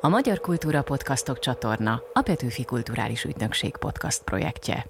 A Magyar Kultúra Podcastok csatorna a Petőfi Kulturális Ügynökség podcast projektje.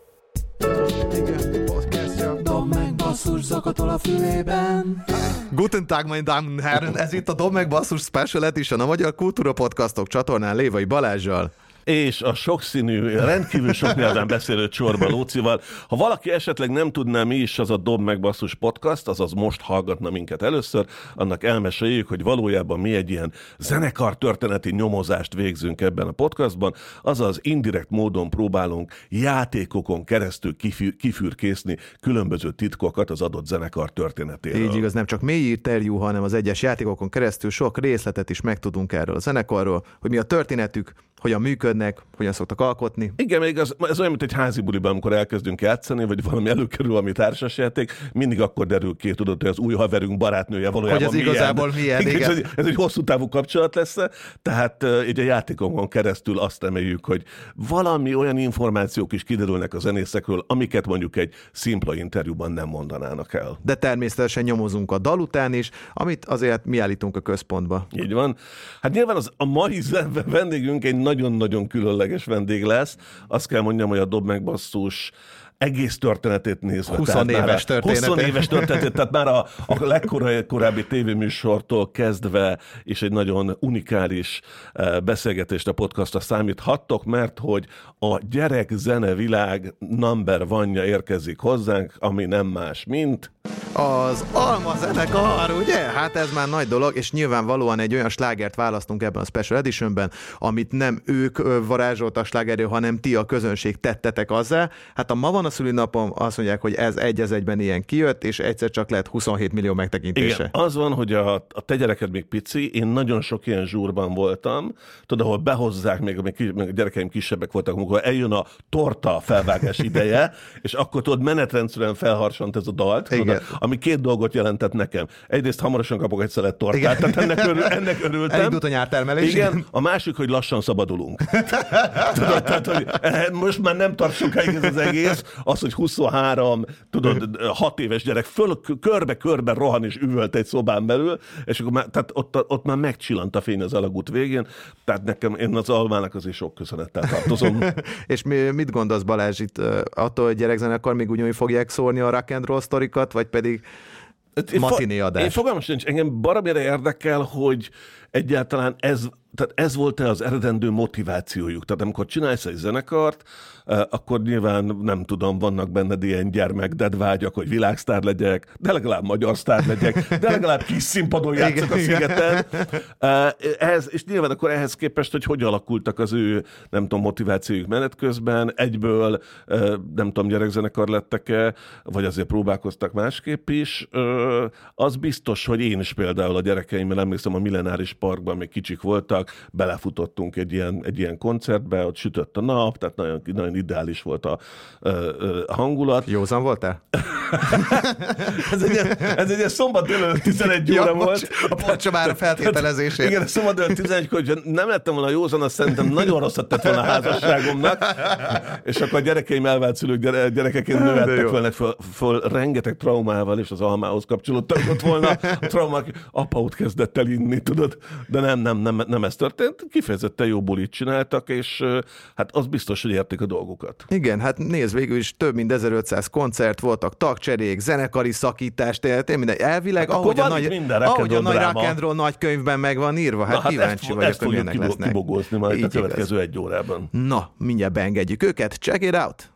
Igen, podcastja. Dob meg basszus, zakatol a fülében. Guten Tag, meine Damen Herren! Ez itt a Dob meg Basszus Special Edition a Magyar Kultúra Podcastok csatornán Lévai Balázsjal. És a sokszínű, rendkívül sok nyelven beszélő Csorba Lócival. Ha valaki esetleg nem tudná, mi is az a Dob meg Basszus podcast, azaz most hallgatna minket először, annak elmeséljük, hogy valójában mi egy ilyen zenekar történeti nyomozást végzünk ebben a podcastban, azaz indirekt módon próbálunk játékokon keresztül kifür, kifürkészni különböző titkokat az adott zenekar történetéről. Így igaz, nem csak mély interjú, hanem az egyes játékokon keresztül sok részletet is megtudunk erről a zenekarról, hogy mi a történetük, hogyan működnek, hogyan szoktak alkotni. Igen, még az, ez olyan, mint egy házi buliban, amikor elkezdünk játszani, vagy valami előkerül, ami társasjáték, mindig akkor derül ki, tudod, hogy az új haverünk barátnője valójában Hogy ez milyen. igazából milyen, igen. igen. Ez, egy, ez egy hosszú távú kapcsolat lesz, tehát így a játékokon keresztül azt reméljük, hogy valami olyan információk is kiderülnek a zenészekről, amiket mondjuk egy szimpla interjúban nem mondanának el. De természetesen nyomozunk a dal után is, amit azért mi állítunk a központba. Így van. Hát nyilván az, a mai vendégünk egy nagyon-nagyon különleges vendég lesz. Azt kell mondjam, hogy a Dob meg egész történetét nézve. 20 tehát már éves a- története. 20 éves történetét, tehát már a, a legkorábbi tévéműsortól kezdve, és egy nagyon unikális eh, beszélgetést a podcastra számíthattok, mert hogy a gyerek zene világ number vanja érkezik hozzánk, ami nem más, mint... Az Alma zenekar, ugye? Hát ez már nagy dolog, és nyilvánvalóan egy olyan slágert választunk ebben a Special Editionben, amit nem ők ö, varázsoltak slágerről, hanem ti a közönség tettetek azzá. Hát a ma van a szülinapom, azt mondják, hogy ez egy az egyben ilyen kijött, és egyszer csak lett 27 millió megtekintése. Igen, az van, hogy a, a te gyereked még pici, én nagyon sok ilyen zsúrban voltam, tudod, ahol behozzák, még, még, még a gyerekeim kisebbek voltak, amikor eljön a torta felvágás ideje, és akkor tudod, menetrendszerűen felharsant ez a dalt, tudod, Igen. ami két dolgot jelentett nekem. Egyrészt hamarosan kapok egy szelet tortát, Igen. tehát ennek, örül, ennek örültem. Elindult a nyártermelés. Igen, a másik, hogy lassan szabadulunk. tudod, tehát, hogy eh, most már nem tart sokáig ez az egész, az, hogy 23, tudod, 6 éves gyerek föl, körbe-körbe rohan és üvölt egy szobán belül, és akkor már, tehát ott, ott már megcsillant a fény az alagút végén, tehát nekem, én az almának azért sok köszönettel tartozom. És mi, mit gondolsz Balázs itt attól, hogy gyerekzenekar még ugyanúgy fogják szórni a rock and roll sztorikat, vagy pedig matiné adás? Én fogalmam sincs, engem baromira érdekel, hogy egyáltalán ez, tehát ez volt-e az eredendő motivációjuk. Tehát amikor csinálsz egy zenekart, eh, akkor nyilván nem tudom, vannak benned ilyen gyermek vágyak, hogy világsztár legyek, de legalább magyar sztár legyek, de legalább kis színpadon játszok a szigeten. Eh, Ez, és nyilván akkor ehhez képest, hogy hogy alakultak az ő, nem tudom, motivációjuk menet közben, egyből, eh, nem tudom, gyerekzenekar lettek-e, vagy azért próbálkoztak másképp is, az biztos, hogy én is például a gyerekeimmel emlékszem, a Millenáris Parkban még kicsik voltak, belefutottunk egy ilyen, egy ilyen koncertbe, ott sütött a nap, tehát nagyon, nagyon ideális volt a, ö, a hangulat. Józan voltál? Ez egy, ilyen- ez egy ilyen szombat délelőtt 11 óra Ja, volt. a bocs, már a feltételezésért. Igen, a szombat délelőtt 11 hogyha nem lettem volna józan, azt szerintem nagyon rosszat tett volna a házasságomnak, és akkor a gyerekeim elvált szülők gyere, gyerekeként jó. nőhettek föl, föl, rengeteg traumával, és az almához kapcsolódtak ott volna. A traumák apaut kezdett el inni, tudod, de nem, nem, nem, nem ez történt. Kifejezetten jó bulit csináltak, és hát az biztos, hogy érték a dolgukat. Igen, hát nézd, végül is több mint 1500 koncert voltak, tagcserék, zenekari szakítás, tényleg minden. Elvileg, Hát ahogy a, nagy, ahogy a nagy rock and roll nagy könyvben meg van írva, hát, Na, hát kíváncsi ezt, vagyok, ezt hogy milyenek kibo- lesznek. kibogózni majd Így a következő egy órában. Na, mindjárt beengedjük őket, check it out!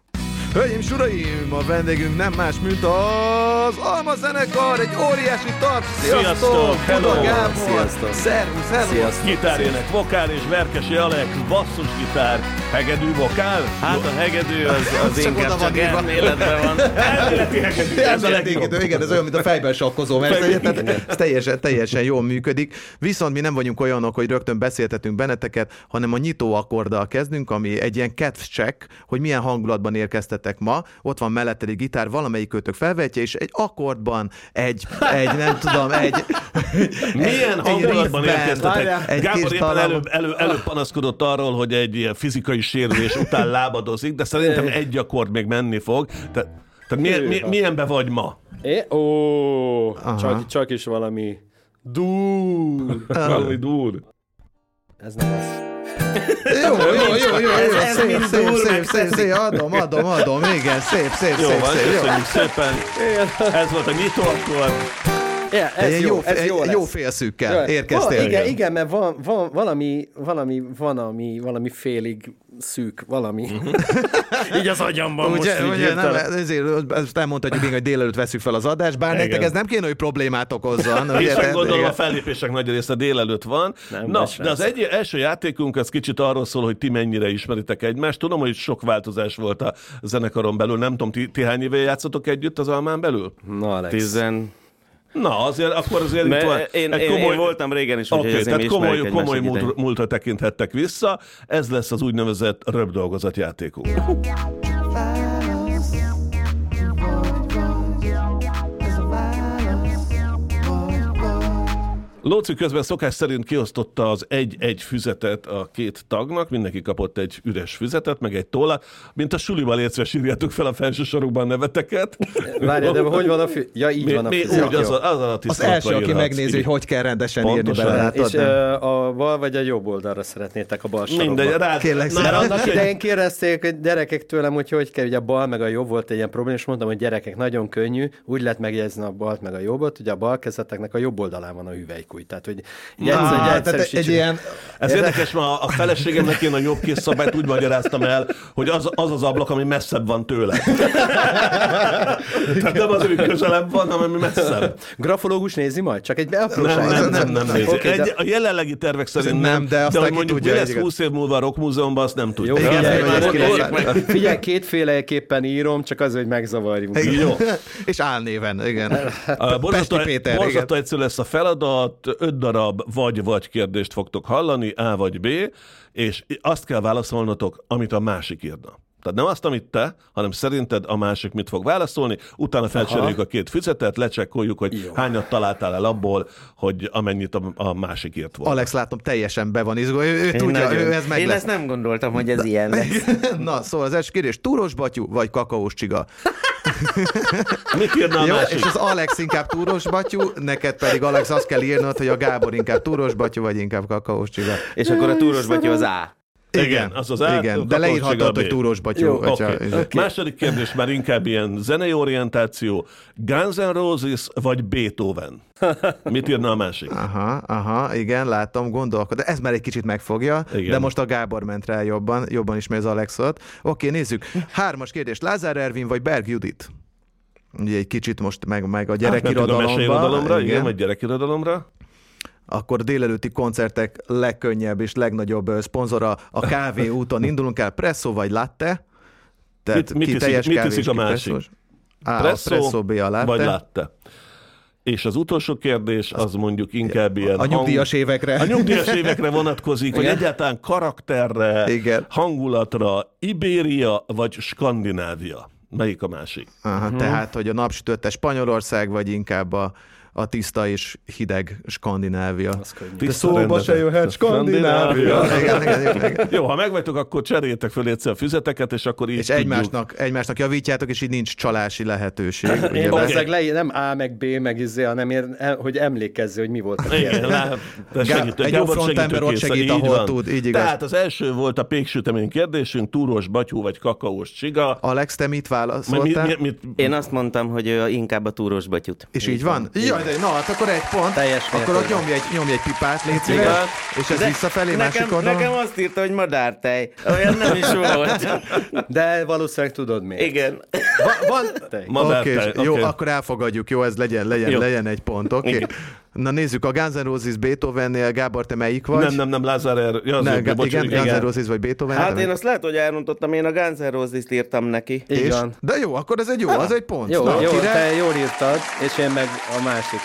Hölgyeim, és uraim, a vendégünk nem más, mint az Alma zenekar, egy óriási tart. Sziasztok, hello! Buda Gábor! Sziasztok! Szervusz, hello! Sziasztok! Gitárjének vokál és Verkesi Alex, basszusgitár, hegedű vokál. Hát a hegedű az, az Csak inkább csak elméletben van. Elméleti hegedű, ez a legjobb. Igen, igen, ez olyan, mint a fejben sakkozó, mert ez, ez teljesen, teljesen jól működik. Viszont mi nem vagyunk olyanok, hogy rögtön beszéltetünk benneteket, hanem a nyitó akkorddal kezdünk, ami egy ilyen check, hogy milyen hangulatban érkeztetek ma. Ott van melletted egy gitár, valamelyik kötök felvetje, és egy akkordban, egy, egy nem tudom, egy... Milyen hangulatban érkeztetek? egy Gábor éppen előbb, elő, előbb panaszkodott arról, hogy egy ilyen fizikai sérülés után lábadozik, de szerintem egy akkord még menni fog. Tehát, tehát milyen, mi, milyenbe vagy ma? É, ó, Aha. csak, csak is valami dur. Valami dur. Ez nem az. Jó, jó, jó, jó, jó, Ez szép, szép, szép, megteszik. szép, szép, adom, adom, adom, igen, szép, szép, Jó szép, van, szép, jó. szépen. Ez volt a nyitó akkor. Ja, ez jó, jó, ez jó lesz. jó félszűkkel Jó, érkeztél. Van, igen, igen, mert van, van valami, valami, valami, valami félig szűk, valami. Így az agyamban most Ugye, így ugye nem, ezért ezt elmondhatjuk még, hogy délelőtt veszük fel az adást, bár nektek ez nem kéne, hogy problémát okozzon. És ugye, gondolom a igen. fellépések nagy része délelőtt van. Nem, Na, de az egy, első játékunk az kicsit arról szól, hogy ti mennyire ismeritek egymást. Tudom, hogy sok változás volt a zenekaron belül. Nem tudom, ti, ti hány éve játszotok együtt az Almán belül? Na, Alex. Tizen... Na, azért akkor azért itt van. én, egy komoly... én, voltam régen is, mi tehát komoly, komoly múlt, múltra tekinthettek vissza. Ez lesz az úgynevezett röpdolgozat Lóci közben szokás szerint kiosztotta az egy-egy füzetet a két tagnak, mindenki kapott egy üres füzetet, meg egy tollat, mint a sulival létszve sírjátok fel a felső sorokban neveteket. Várjál, de hogy van a fű? Ja, így Mi, van a mi fű. úgy, az, a- az is Az első, aki írhatsz. megnézi, hogy hogy kell rendesen Pontosan. írni bele. És nem? ö, a bal vagy a jobb oldalra szeretnétek a bal sarokba. Mindegy, rád. Kérlek Na. Mert rád- annak idején kérdezték a gyerekek tőlem, hogy hogy kell, ugye a bal meg a jobb volt egy ilyen probléma, és mondtam, hogy gyerekek, nagyon könnyű, úgy lehet megjegyezni a balt meg a jobbot, ugye a bal kezeteknek a jobb oldalán van a hüvelykúj. Tehát, hogy egy egyszer, Ah, egy tehát egy ilyen, Ez érdekes, mert a- feleségemnek én a jobb kész szabályt úgy magyaráztam el, hogy az az, az ablak, ami messzebb van tőle. Tehát nem az, hogy közelebb van, hanem ami messzebb. Grafológus nézi majd? Csak egy Nem, apróság. nem, nem, nem nézi. Oké, de- Egy, a jelenlegi tervek szerint Nem, nem, de aztán hogy mondjuk tudja, mi lesz igen. 20 év múlva a Rock Múzeumban, azt nem tudjuk. Jó, Igen, figyelj, kétféleképpen írom, csak az, hogy megzavarjunk. Jó. és álnéven, igen. Borzasztó egyszerű lesz a feladat, öt darab vagy-vagy kérdést fogtok hallani, A vagy B, és azt kell válaszolnotok, amit a másik írna. Tehát nem azt, amit te, hanem szerinted a másik mit fog válaszolni, utána felcseréljük a két füzetet, lecsekkoljuk, hogy Jó. hányat találtál el abból, hogy amennyit a, a másik írt volna. Alex látom teljesen be van izgulva, ő, ő Én tudja, nagyon- ő ez meg Én lesz. ezt nem gondoltam, hogy ez ilyen lesz. Na, szóval az első kérdés, túros batyú vagy kakaós csiga? Mit írna a Jó, másik? és az Alex inkább túros batyú, neked pedig Alex azt kell írnod, hogy a Gábor inkább túros batyú, vagy inkább kakaós csiga. És akkor a túros batyú az A. Igen, az az A, a Igen, de leírhatod, a hogy túros batyú. Jó, hogyha, Oké. okay. Második kérdés már inkább ilyen zenei orientáció. Guns N' Roses vagy Beethoven? Mit írna a másik? Aha, aha, igen, látom, gondolkod. De ez már egy kicsit megfogja, Igen. de most a Gábor ment rá jobban, jobban ismeri az Alexot. Oké, nézzük. Hármas kérdés, Lázár Ervin vagy Berg Judit? Ugye egy kicsit most meg, meg a Átmentünk a gyerekirodalomba. meseirodalomra, igen, vagy gyerekirodalomra. Akkor délelőtti koncertek legkönnyebb és legnagyobb szponzora a kávé úton. Indulunk el, presszó vagy latte? Tehát Mit- mit ki iszik- teljes mit iszik a ki másik? presszós? A, Presszó, a presszó, B a latte. vagy latte. És az utolsó kérdés, az mondjuk inkább ilyen A nyugdíjas évekre. A nyugdíjas évekre vonatkozik, vagy Igen. egyáltalán karakterre, Igen. hangulatra, Ibéria vagy Skandinávia. Melyik a másik? Aha, Tehát, hogy a napsütötte Spanyolország, vagy inkább a, a tiszta és hideg Skandinávia. Tiszta szóba se jöhet Skandinávia. Igen, igen, igen, igen. Jó, ha megvagytok, akkor cseréljétek föl egyszer a füzeteket, és akkor így És tudjuk. egymásnak, egymásnak javítjátok, és így nincs csalási lehetőség. Én okay. le, nem A meg B meg izé, hanem ér, hogy emlékezzél, hogy mi volt a Igen, de segítő, egy jó frontember ott segít, ahol van. tud, így igaz. Tehát az első volt a péksütemény kérdésünk, túros batyú vagy kakaós csiga. Alex, te mit válaszoltál? mit, mit, mit, Én azt mondtam, hogy inkább a túros batyut. És így van? Jaj, de na, hát akkor egy pont. Teljes akkor ott nyomj egy, nyomj egy pipát, légy szíves. Igen. És ez visszafelé másik nekem, oldalon. nekem azt írta, hogy madártej. Olyan nem is volt. De valószínűleg tudod miért. Igen. Va, van, te, Madártej, Oké, okay, jó, akkor elfogadjuk, jó, ez legyen, legyen, Jó. legyen egy pont, oké? Okay? Na nézzük, a Guns N' Roses Beethovennél, Gábor, te melyik vagy? Nem, nem, nem, Lázár er... Ja, Ne, Ga- bocs, igen, igen, Guns N' Roses vagy Beethoven? Hát én azt lehet, hogy elrontottam, én a Guns N' Roses-t írtam neki. és? Igen. De jó, akkor ez egy jó, az egy pont. Jó, Na, jó, kire? te jól írtad, és én meg a másik.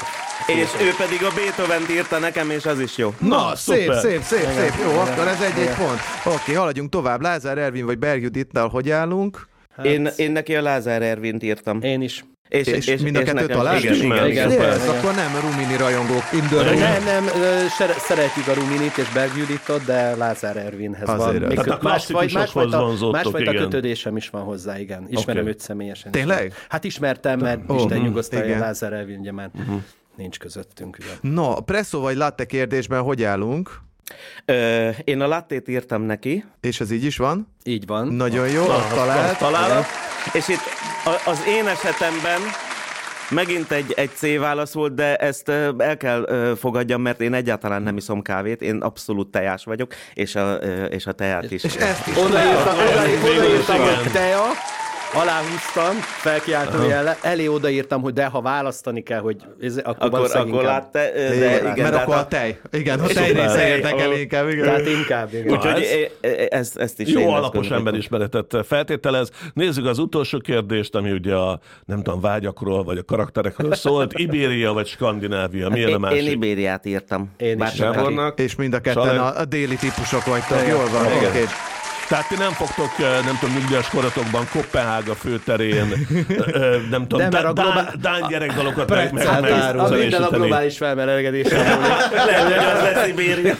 És ő pedig a Beethoven-t írta nekem, és az is jó. Na, Na, szép, szuper. szép, szép, szép. Jó, akkor ez egy-egy pont. Oké, haladjunk tovább. Lázár Ervin vagy Berg Juditnál hogy állunk? Én, én neki a Lázár Ervint írtam. Én is. És, És, mind a kettőt találtuk? Igen, igen, Igen. igen. Igen. akkor nem Rumini rajongók. Nem, nem, szeretjük a Ruminit és Berg Juditot, de Lázár Ervinhez Azért van. Még Tehát a vagy klasszikusokhoz másfajta, vonzottok, másfajta igen. kötődésem is van hozzá, igen. Ismerem Oké. őt személyesen. Tényleg? Hát ismertem, mert Ó, Isten hm, nyugosztalja. Lázár Ervin, ugye már nincs közöttünk. Ugye. No, presszó vagy latte kérdésben hogy állunk? Ö, én a lattét írtam neki, És ez így is van? Így van. Nagyon jó, azt talált. Találat? és itt a, az én esetemben megint egy, egy C válasz volt, de ezt el kell fogadjam, mert én egyáltalán nem iszom kávét, én abszolút tejás vagyok, és a, és a teját is. És ezt is. Odaírtam, odaírtam, odaírtam igen. hogy tea, aláhúztam, felkiáltom jelle, elé odaírtam, hogy de ha választani kell, hogy ez, akkor, akkor, akkor inkább. látta, de Igen, igen, mert akkor hát a tej. Igen, a tej része érdekel Ahol- inkább. Igen. Tehát inkább, igen. Úgyhogy ez- e- e- ezt, ezt is Jó alapos emberismeretet feltételez. Nézzük az utolsó kérdést, ami ugye a, nem tudom, vágyakról, vagy a karakterekről szólt. Ibéria vagy Skandinávia? Milyen a Én, másik? én Ibériát írtam. Én is. Bár? És mind a ketten a, a déli típusok vagytok. Jól van, Igen. Tehát ti nem fogtok, eh, nem tudom, nyugdíjas koratokban Kopenhága főterén, ö, nem tudom, De, a dán, globál- dán gyerekdalokat meg, meg, Hát minden a globális felmelegedésen múlik. Lehet, hogy az lesz Ibéria.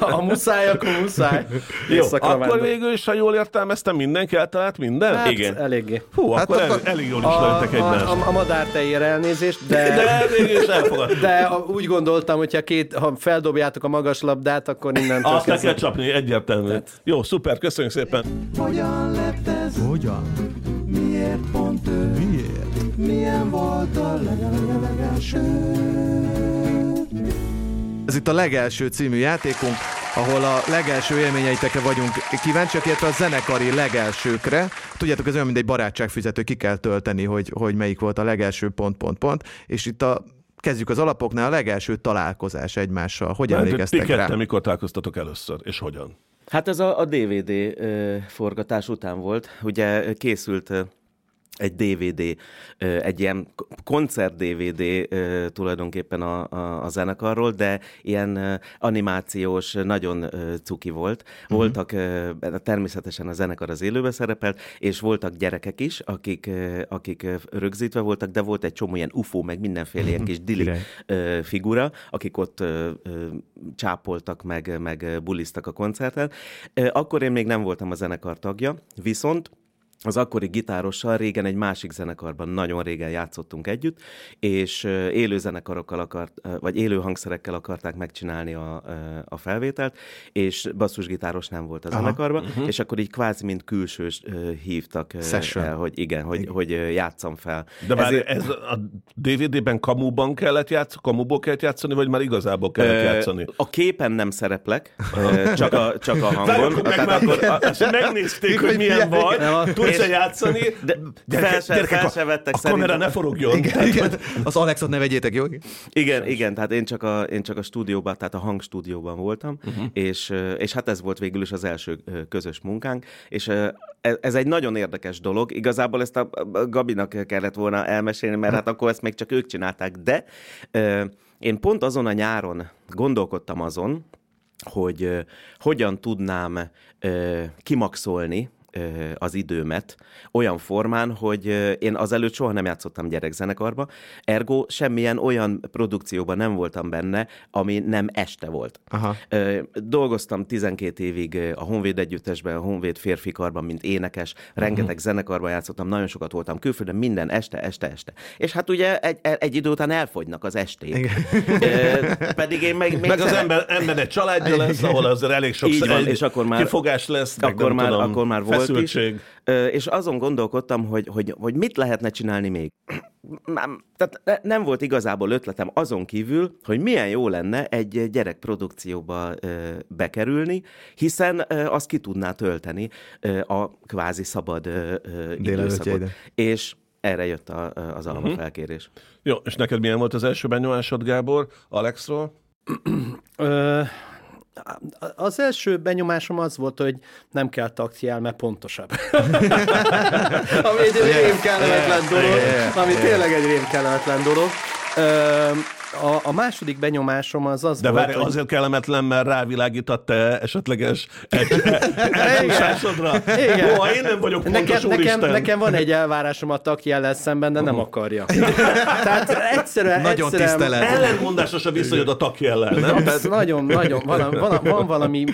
Ha muszáj, akkor muszáj. Jó, akkor végül is, ha jól értelmeztem, mindenki eltalált minden? Hát, Igen. eléggé. Hú, Hát akkor, akkor- elég, elég jól A, ismertek egymást. a, a, a madártejére elnézést, de... De végül is elfogad. De a- úgy gondoltam, hogy ha, két, ha feldobjátok a magas labdát, akkor innentől Azt le kell csapni, egyértelmű. Jó, szuper, köszönjük szépen. Hogyan lett ez? Hogyan? Miért pont ő? Miért? Milyen volt a legelső? Ez itt a legelső című játékunk, ahol a legelső élményeitekre vagyunk kíváncsiak, illetve a zenekari legelsőkre. Tudjátok, ez olyan, mint egy barátságfüzető, ki kell tölteni, hogy, hogy melyik volt a legelső pont, pont, pont. És itt a kezdjük az alapoknál, a legelső találkozás egymással. Hogy Hát, Ti emlékeztek rá? ketten mikor találkoztatok először, és hogyan? Hát ez a, a DVD forgatás után volt. Ugye készült egy DVD, egy ilyen koncert DVD tulajdonképpen a, a, a zenekarról, de ilyen animációs, nagyon cuki volt. Voltak, ö, természetesen a zenekar az élőbe szerepelt, és voltak gyerekek is, akik, akik rögzítve voltak, de volt egy csomó ilyen UFO, meg mindenféle ilyen kis dili figura, akik ott csápoltak, meg, meg buliztak a koncerten. Akkor én még nem voltam a zenekar tagja, viszont az akkori gitárossal régen egy másik zenekarban nagyon régen játszottunk együtt, és élő zenekarokkal akart, vagy élő hangszerekkel akarták megcsinálni a, a felvételt, és basszusgitáros nem volt a zenekarban, uh-huh. és akkor így kvázi mint külsős hívtak Session. el, hogy igen, hogy, hogy ö, játszam fel. De várj, Ezért- ez a DVD-ben kamuban kellett játszani, kamuból kellett játszani, vagy már igazából kellett játszani? A képen nem szereplek, csak a, csak a hangon. Várjuk, meg, Tehát már, akkor, a, megnézték, hogy milyen vagy, tudsz-e játszani? de fel se, fel se vettek a kamera szerintem. ne forogjon. Igen, igen. Az Alexot ne vegyétek, jó? Igen, igen, tehát én csak a, én csak a stúdióban, tehát a hangstúdióban voltam, Mhm. uh-huh. és, ö, és hát ez volt végül is az első ö, közös munkánk, és ö, ez, ez egy nagyon érdekes dolog. Igazából ezt a a Gabinak kellett volna elmesélni, mert hát akkor ezt még csak ők csinálták, de én pont azon a nyáron gondolkodtam azon, hogy hogyan tudnám kimaxolni az időmet olyan formán, hogy én azelőtt soha nem játszottam gyerekzenekarba, ergo semmilyen olyan produkcióban nem voltam benne, ami nem este volt. Aha. Dolgoztam 12 évig a Honvéd együttesben, a Honvéd férfikarban, mint énekes, rengeteg zenekarban játszottam, nagyon sokat voltam külföldön, minden este, este, este. És hát ugye egy, egy idő után elfogynak az esték. Pedig én meg, még Meg az szeret- ember, ember egy családja lesz, ahol azért elég sok Így van, és akkor már- kifogás lesz, akkor már, tudom, akkor már volt. Feszültség. Ö, És azon gondolkodtam, hogy, hogy, hogy mit lehetne csinálni még. Nem, tehát ne- nem volt igazából ötletem azon kívül, hogy milyen jó lenne egy gyerekprodukcióba bekerülni, hiszen azt ki tudná tölteni a kvázi szabad időszakot. ide. És erre jött a, az alapfelkérés. Jó, és neked milyen volt az első benyomásod, Gábor, Alexról? Az első benyomásom az volt, hogy nem kell taxijel, mert pontosabb. ami egy rém kellemetlen dolog. Ami tényleg egy rém kellemetlen dolog. Ö, a, a második benyomásom az az De volt, várj, hogy... azért kellemetlen, mert rávilágított te esetleges egy- elcsúszásodra. Igen. Ó, én nem vagyok pontos, Nekem, nekem, úristen. nekem van egy elvárásom a takjellel szemben, de nem akarja. Tehát egyszerűen... Nagyon egyszerűen, tisztelet. Ellenmondásos a viszonyod a takjellel? Nem, Tehát, nagyon, nagyon, van, van, van valami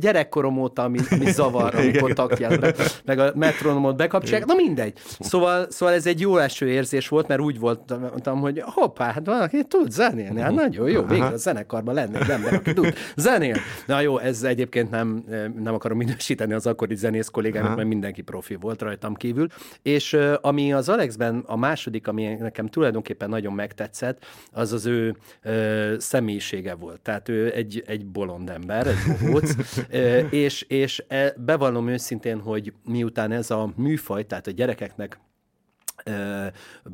gyerekkorom óta, ami, ami zavar, amikor takjelre, meg a metronomot bekapcsolják, na mindegy. Szóval, szóval ez egy jó eső érzés volt, mert úgy voltam, hogy hoppá, hát valaki tud zenélni, hát nagyon jó, végre a zenekarban lenne egy ember, aki tud zenélni. Na jó, ez egyébként nem, nem akarom minősíteni az akkori zenész kollégának, mert mindenki profi volt rajtam kívül. És ami az Alexben a második, ami nekem tulajdonképpen nagyon megtetszett, az az ő ö, személyisége volt. Tehát ő egy, egy bolond ember, egy bohóc, és, és e, bevallom őszintén, hogy miután ez a műfaj, tehát a gyerekeknek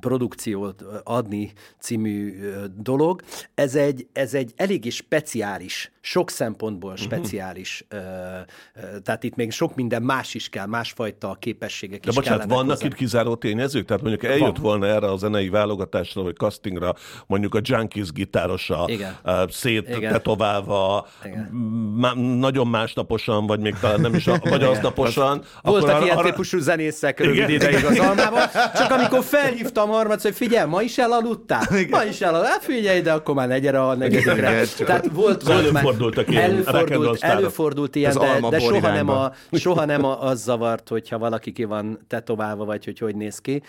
produkciót adni című dolog. Ez egy, ez egy eléggé speciális, sok szempontból uh-huh. speciális, tehát itt még sok minden más is kell, másfajta képességek De is bocsánat, vannak hozzá. itt kizáró tényezők? Tehát mondjuk eljött Van. volna erre a zenei válogatásra, vagy castingra, mondjuk a Junkies gitárosa, Igen. széttetoválva, nagyon másnaposan, vagy még talán nem is, a, vagy aznaposan. Voltak ilyen arra... típusú zenészek rövid ideig az almában, csak amikor felhívtam harmadszor, hogy figyelj, ma is elaludtál? Igen. Ma is elaludtál? Hát figyelj, de akkor már ne gyere a negyedikre. Tehát volt, volt előfordultak ilyen előfordult, előfordult ilyen, de, de soha, nem a, soha nem a, az zavart, hogyha valaki ki van tetoválva, vagy hogy hogy néz ki.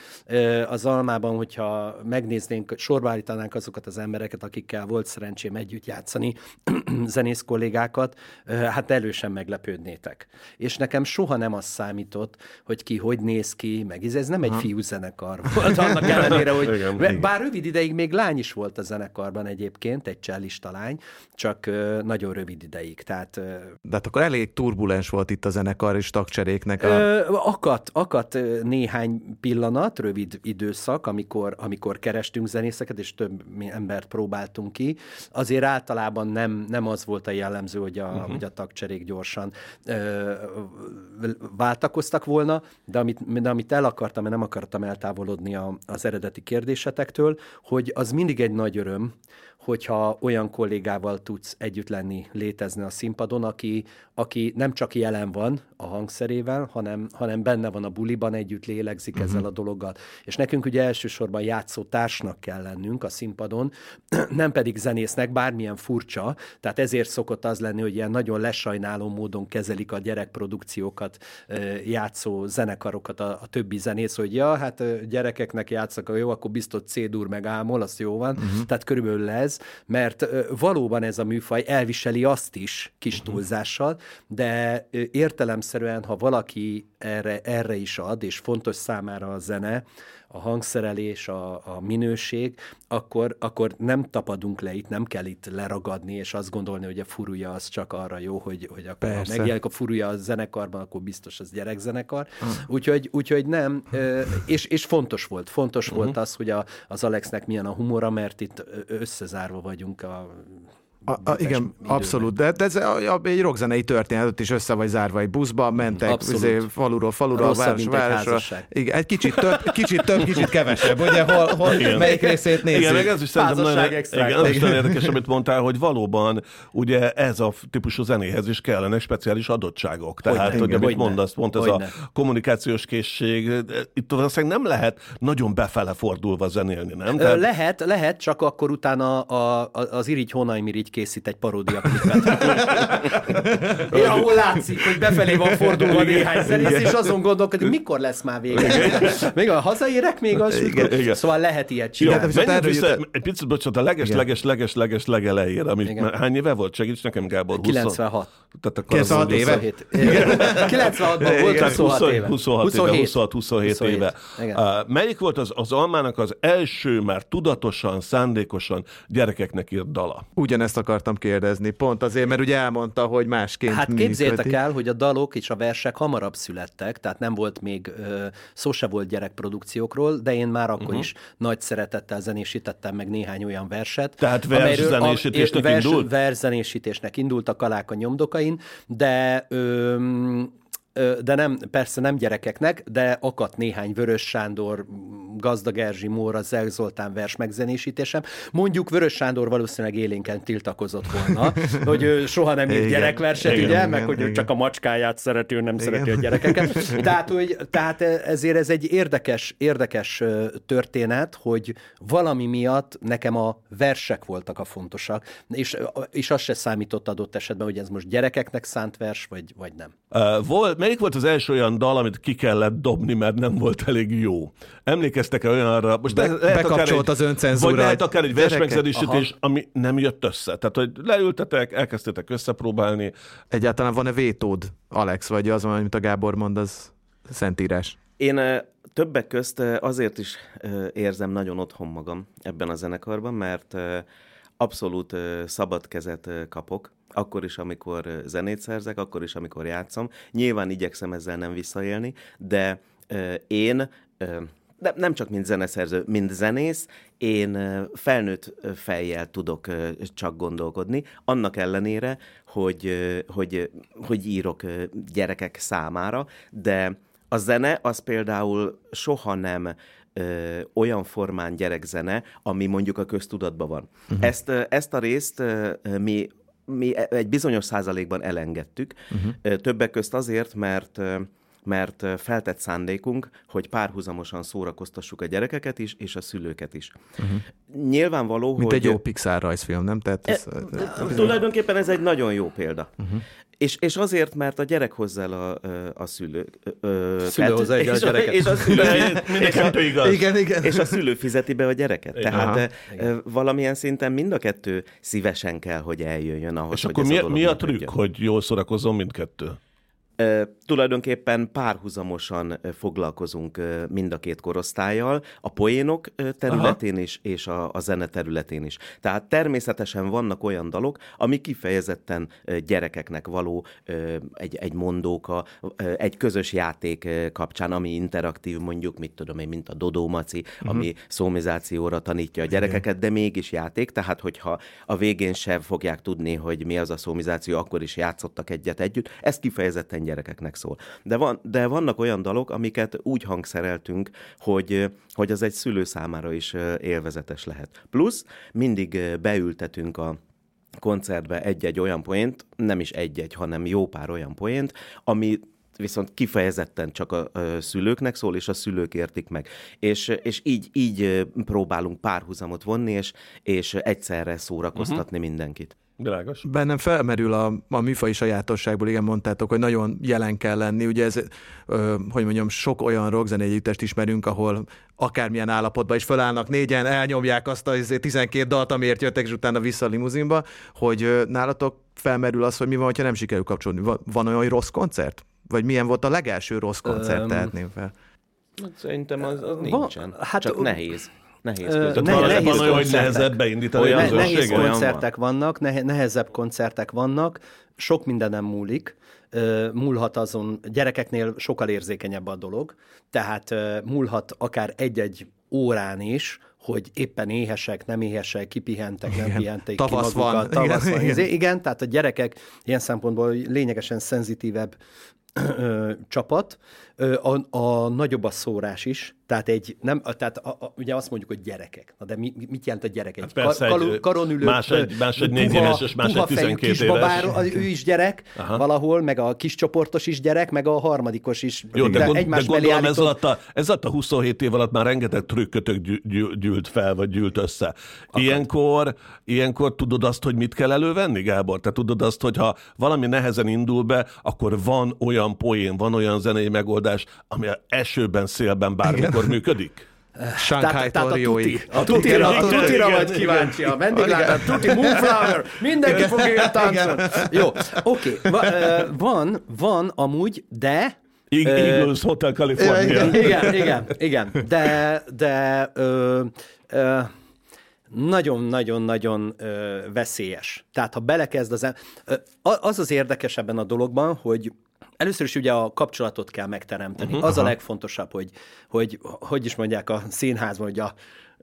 Az almában, hogyha megnéznénk, sorba állítanánk azokat az embereket, akikkel volt szerencsém együtt játszani, zenész kollégákat, hát elősen meglepődnétek. És nekem soha nem az számított, hogy ki hogy néz ki, meg ez nem egy fiú zenekar volt, annak ellenére, hogy igen, bár rövid ideig még lány is volt a zenekarban egyébként, egy csellista lány, csak nagyon rövid ideig. Tehát, De hát akkor elég turbulens volt itt a zenekar és tagcseréknek. A... Akadt, akadt néhány pillanat, rövid időszak, amikor, amikor kerestünk zenészeket, és több embert próbáltunk ki. Azért általában nem, nem az volt a jellemző, hogy a, uh-huh. hogy a tagcserék gyorsan ö, váltakoztak volna, de amit, de amit el akartam, mert nem akartam eltávolodni a, az eredeti kérdésetektől, hogy az mindig egy nagy öröm, hogyha olyan kollégával tudsz együtt lenni, létezni a színpadon, aki, aki nem csak jelen van a hangszerével, hanem, hanem benne van a buliban, együtt lélegzik uh-huh. ezzel a dologgal. És nekünk ugye elsősorban játszó társnak kell lennünk a színpadon, nem pedig zenésznek, bármilyen furcsa, tehát ezért szokott az lenni, hogy ilyen nagyon lesajnáló módon kezelik a gyerekprodukciókat, játszó zenekarokat a, a többi zenész, hogy ja, hát gyerekeknek játszak, jó, akkor biztos C-dur meg ámol, az jó van, uh-huh. tehát körülbelül ez, mert valóban ez a műfaj elviseli azt is kis uh-huh. túlzással, de értelemszerűen, ha valaki erre, erre is ad, és fontos számára a zene, a hangszerelés, a, a minőség, akkor, akkor nem tapadunk le itt, nem kell itt leragadni, és azt gondolni, hogy a furúja az csak arra jó, hogy, hogy akkor Persze. ha megjelenik a furúja a zenekarban, akkor biztos az gyerekzenekar. Uh. Úgyhogy, úgyhogy nem, és, és fontos volt, fontos uh-huh. volt az, hogy a, az Alexnek milyen a humora, mert itt összezárva vagyunk a a, a, igen, időben. abszolút, de, de ez a, a, egy rockzenei történet, is össze vagy zárva egy buszba, mentek izé, faluról falura, Rosszabb, város, városra. Igen, egy kicsit több, kicsit több, kicsit kevesebb, ugye, hol, hol igen. melyik részét nézzük. Igen, meg ez is szerintem nagyon, igen, igen. nagyon érdekes, amit mondtál, hogy valóban ugye ez a típusú zenéhez is kellene speciális adottságok. Tehát, hogy, hogy amit mondasz, pont ez a kommunikációs készség, itt valószínűleg nem lehet nagyon befele fordulva zenélni, nem? Tehát... Lehet, lehet, csak akkor utána a, a, az irigy Honai Mirigy készít egy paródia klipet. Én ahol látszik, hogy befelé van fordulva néhány zenész, és azon gondolkodik, mikor lesz már vége. Még a hazaérek még az. Igen, igen. Szóval lehet ilyet csinálni. Igen, Menjünk vissza, egy picit, bocsánat, a leges, leges, leges, leges legelejére, amit igen. hány éve volt? Segíts nekem, Gábor. 96. Tehát akkor 96 éve? 96-ban volt 26 éve. 26 éve, 26, 27 éve. Melyik volt az, az Almának az első már tudatosan, szándékosan gyerekeknek írt dala? Ugyanezt akartam kérdezni, pont azért, mert ugye elmondta, hogy másként Hát képzétek működik. el, hogy a dalok és a versek hamarabb születtek, tehát nem volt még, szó se volt gyerekprodukciókról, de én már akkor uh-huh. is nagy szeretettel zenésítettem meg néhány olyan verset. Tehát verszenésítésnek vers, indult? Verszenésítésnek indult a Kaláka nyomdokain, de öm, de nem, persze nem gyerekeknek, de akadt néhány Vörös Sándor, Gazdag Erzsi, Móra, Zel Zoltán vers megzenésítésem. Mondjuk Vörös Sándor valószínűleg élénken tiltakozott volna, hogy ő soha nem írt gyerekverset, igen, ugye, igen, meg hogy igen. ő csak a macskáját szereti, ő nem igen. szereti a gyerekeket. Tehát, hogy, tehát ezért ez egy érdekes, érdekes történet, hogy valami miatt nekem a versek voltak a fontosak, és, és az se számított adott esetben, hogy ez most gyerekeknek szánt vers, vagy, vagy nem. Uh, volt, melyik volt az első olyan dal, amit ki kellett dobni, mert nem volt elég jó? Emlékeztek emlékeztek-e olyanra, most Be- le- lehet akár bekapcsolt egy- az öncenzúra, Vagy lehet akár egy gyerekek, versmegzenésítés, ami nem jött össze. Tehát, hogy leültetek, elkezdtétek összepróbálni, Egyáltalán van-e vétód, Alex, vagy az van, amit a Gábor mond, az szentírás? Én ö, többek közt ö, azért is ö, érzem nagyon otthon magam ebben a zenekarban, mert abszolút szabad kezet kapok, akkor is, amikor zenét szerzek, akkor is, amikor játszom. Nyilván igyekszem ezzel nem visszaélni, de én de nem csak mint zeneszerző, mint zenész, én felnőtt fejjel tudok csak gondolkodni, annak ellenére, hogy, hogy, hogy írok gyerekek számára, de a zene az például soha nem ö, olyan formán gyerekzene, ami mondjuk a köztudatban van. Uh-huh. Ezt, ezt a részt mi mi e- egy bizonyos százalékban elengedtük, uh-huh. többek közt azért, mert mert feltett szándékunk, hogy párhuzamosan szórakoztassuk a gyerekeket is, és a szülőket is. Uh-huh. Nyilvánvaló, Mint hogy... egy jó Pixar rajzfilm, nem? Tehát ez, Tulajdonképpen ez egy nagyon jó példa. Uh-huh. És, és azért, mert a gyerek hozzá el a, a szülő. ö, Szülő hát- hozza el a és gyereket. És a szülő, mind a igaz. igen, igen. és a szülő fizeti be a gyereket. Igen. Tehát Aha. ö, valamilyen szinten mind a kettő szívesen kell, hogy eljöjjön ahhoz, És hogy akkor ez mi, mi a trükk, hogy jól szórakozzon mindkettő? Tulajdonképpen párhuzamosan foglalkozunk mind a két korosztályjal, a poénok területén is, és a, a zene területén is. Tehát természetesen vannak olyan dalok, ami kifejezetten gyerekeknek való egy, egy mondóka, egy közös játék kapcsán, ami interaktív, mondjuk, mit tudom én, mint a Dodó Maci, uh-huh. ami szómizációra tanítja a gyerekeket, de mégis játék, tehát hogyha a végén sem fogják tudni, hogy mi az a szómizáció, akkor is játszottak egyet együtt, ez kifejezetten gyerekeknek szól. De, van, de vannak olyan dalok, amiket úgy hangszereltünk, hogy, hogy az egy szülő számára is élvezetes lehet. Plusz mindig beültetünk a koncertbe egy-egy olyan poént, nem is egy-egy, hanem jó pár olyan poént, ami viszont kifejezetten csak a, szülőknek szól, és a szülők értik meg. És, és így, így próbálunk párhuzamot vonni, és, és egyszerre szórakoztatni uh-huh. mindenkit. Világos. Bennem felmerül a, a műfai sajátosságból, igen, mondtátok, hogy nagyon jelen kell lenni. Ugye ez, ö, hogy mondjam, sok olyan rockzenei együttest ismerünk, ahol akármilyen állapotban is fölállnak négyen, elnyomják azt a izé, 12 dalt, amiért jöttek, és utána vissza a limuzinba, hogy ö, nálatok felmerül az, hogy mi van, ha nem sikerül kapcsolni. Van, van olyan, hogy rossz koncert? Vagy milyen volt a legelső rossz koncert, Öm, tehetném fel? Szerintem az, az Van- nincsen. hát, Hát, Csak ö, nehéz. Nehéz. ö, Ne- van, nehéz van olyan, hogy nehezebb beindítani Olyan- a Ne, nehéz olyan koncertek vannak, nehe, nehezebb koncertek vannak, sok mindenem múlik, múlhat azon, gyerekeknél sokkal érzékenyebb a dolog, tehát múlhat akár egy-egy órán is, hogy éppen éhesek, nem éhesek, kipihentek, nem Igen. pihenték Tavasz ki magukat. van. Tavasz Igen, van. igen. Igen. igen, tehát a gyerekek ilyen szempontból lényegesen szenzitívebb ö, csapat. Ö, a, a nagyobb a szórás is, tehát egy, nem, tehát a, a, ugye azt mondjuk, hogy gyerekek. Na de mi, mit jelent a gyerek? Egy Hát persze, egy, karu- karon ülő, más egy- más egy négy éves, és más egy puha fejű 12 kisbabáról, éves. ő is gyerek Aha. Valahol, meg a kis csoportos is gyerek, meg a harmadikos is. Jó, de, gond, de egymás mellé gondolom ez állított- alatt, a, ez alatt a 27 év alatt már rengeteg trükkötök gyű- gyű- gyűlt fel, vagy gyűlt össze. Ilyenkor, ilyenkor tudod azt, hogy mit kell elővenni, Gábor? Te tudod azt, hogy ha valami nehezen indul be, akkor van olyan poén, van olyan zenei megoldás, ami a esőben, szélben bármikor működik? Shanghai tehát a tuti, a tutira, a vagy kíváncsi, a vendéglátó, tuti, moonflower, mindenki fogja táncolni. Jó, oké, Va, ö, van, van amúgy, de Ö, Eagles Hotel California. igen, igen, igen, de, de ö, ö, nagyon-nagyon-nagyon veszélyes. Tehát, ha belekezd az... em- a- az az érdekes ebben a dologban, hogy először is ugye a kapcsolatot kell megteremteni. Uh-huh, az a legfontosabb, hogy, hogy hogy is mondják a színházban, hogy a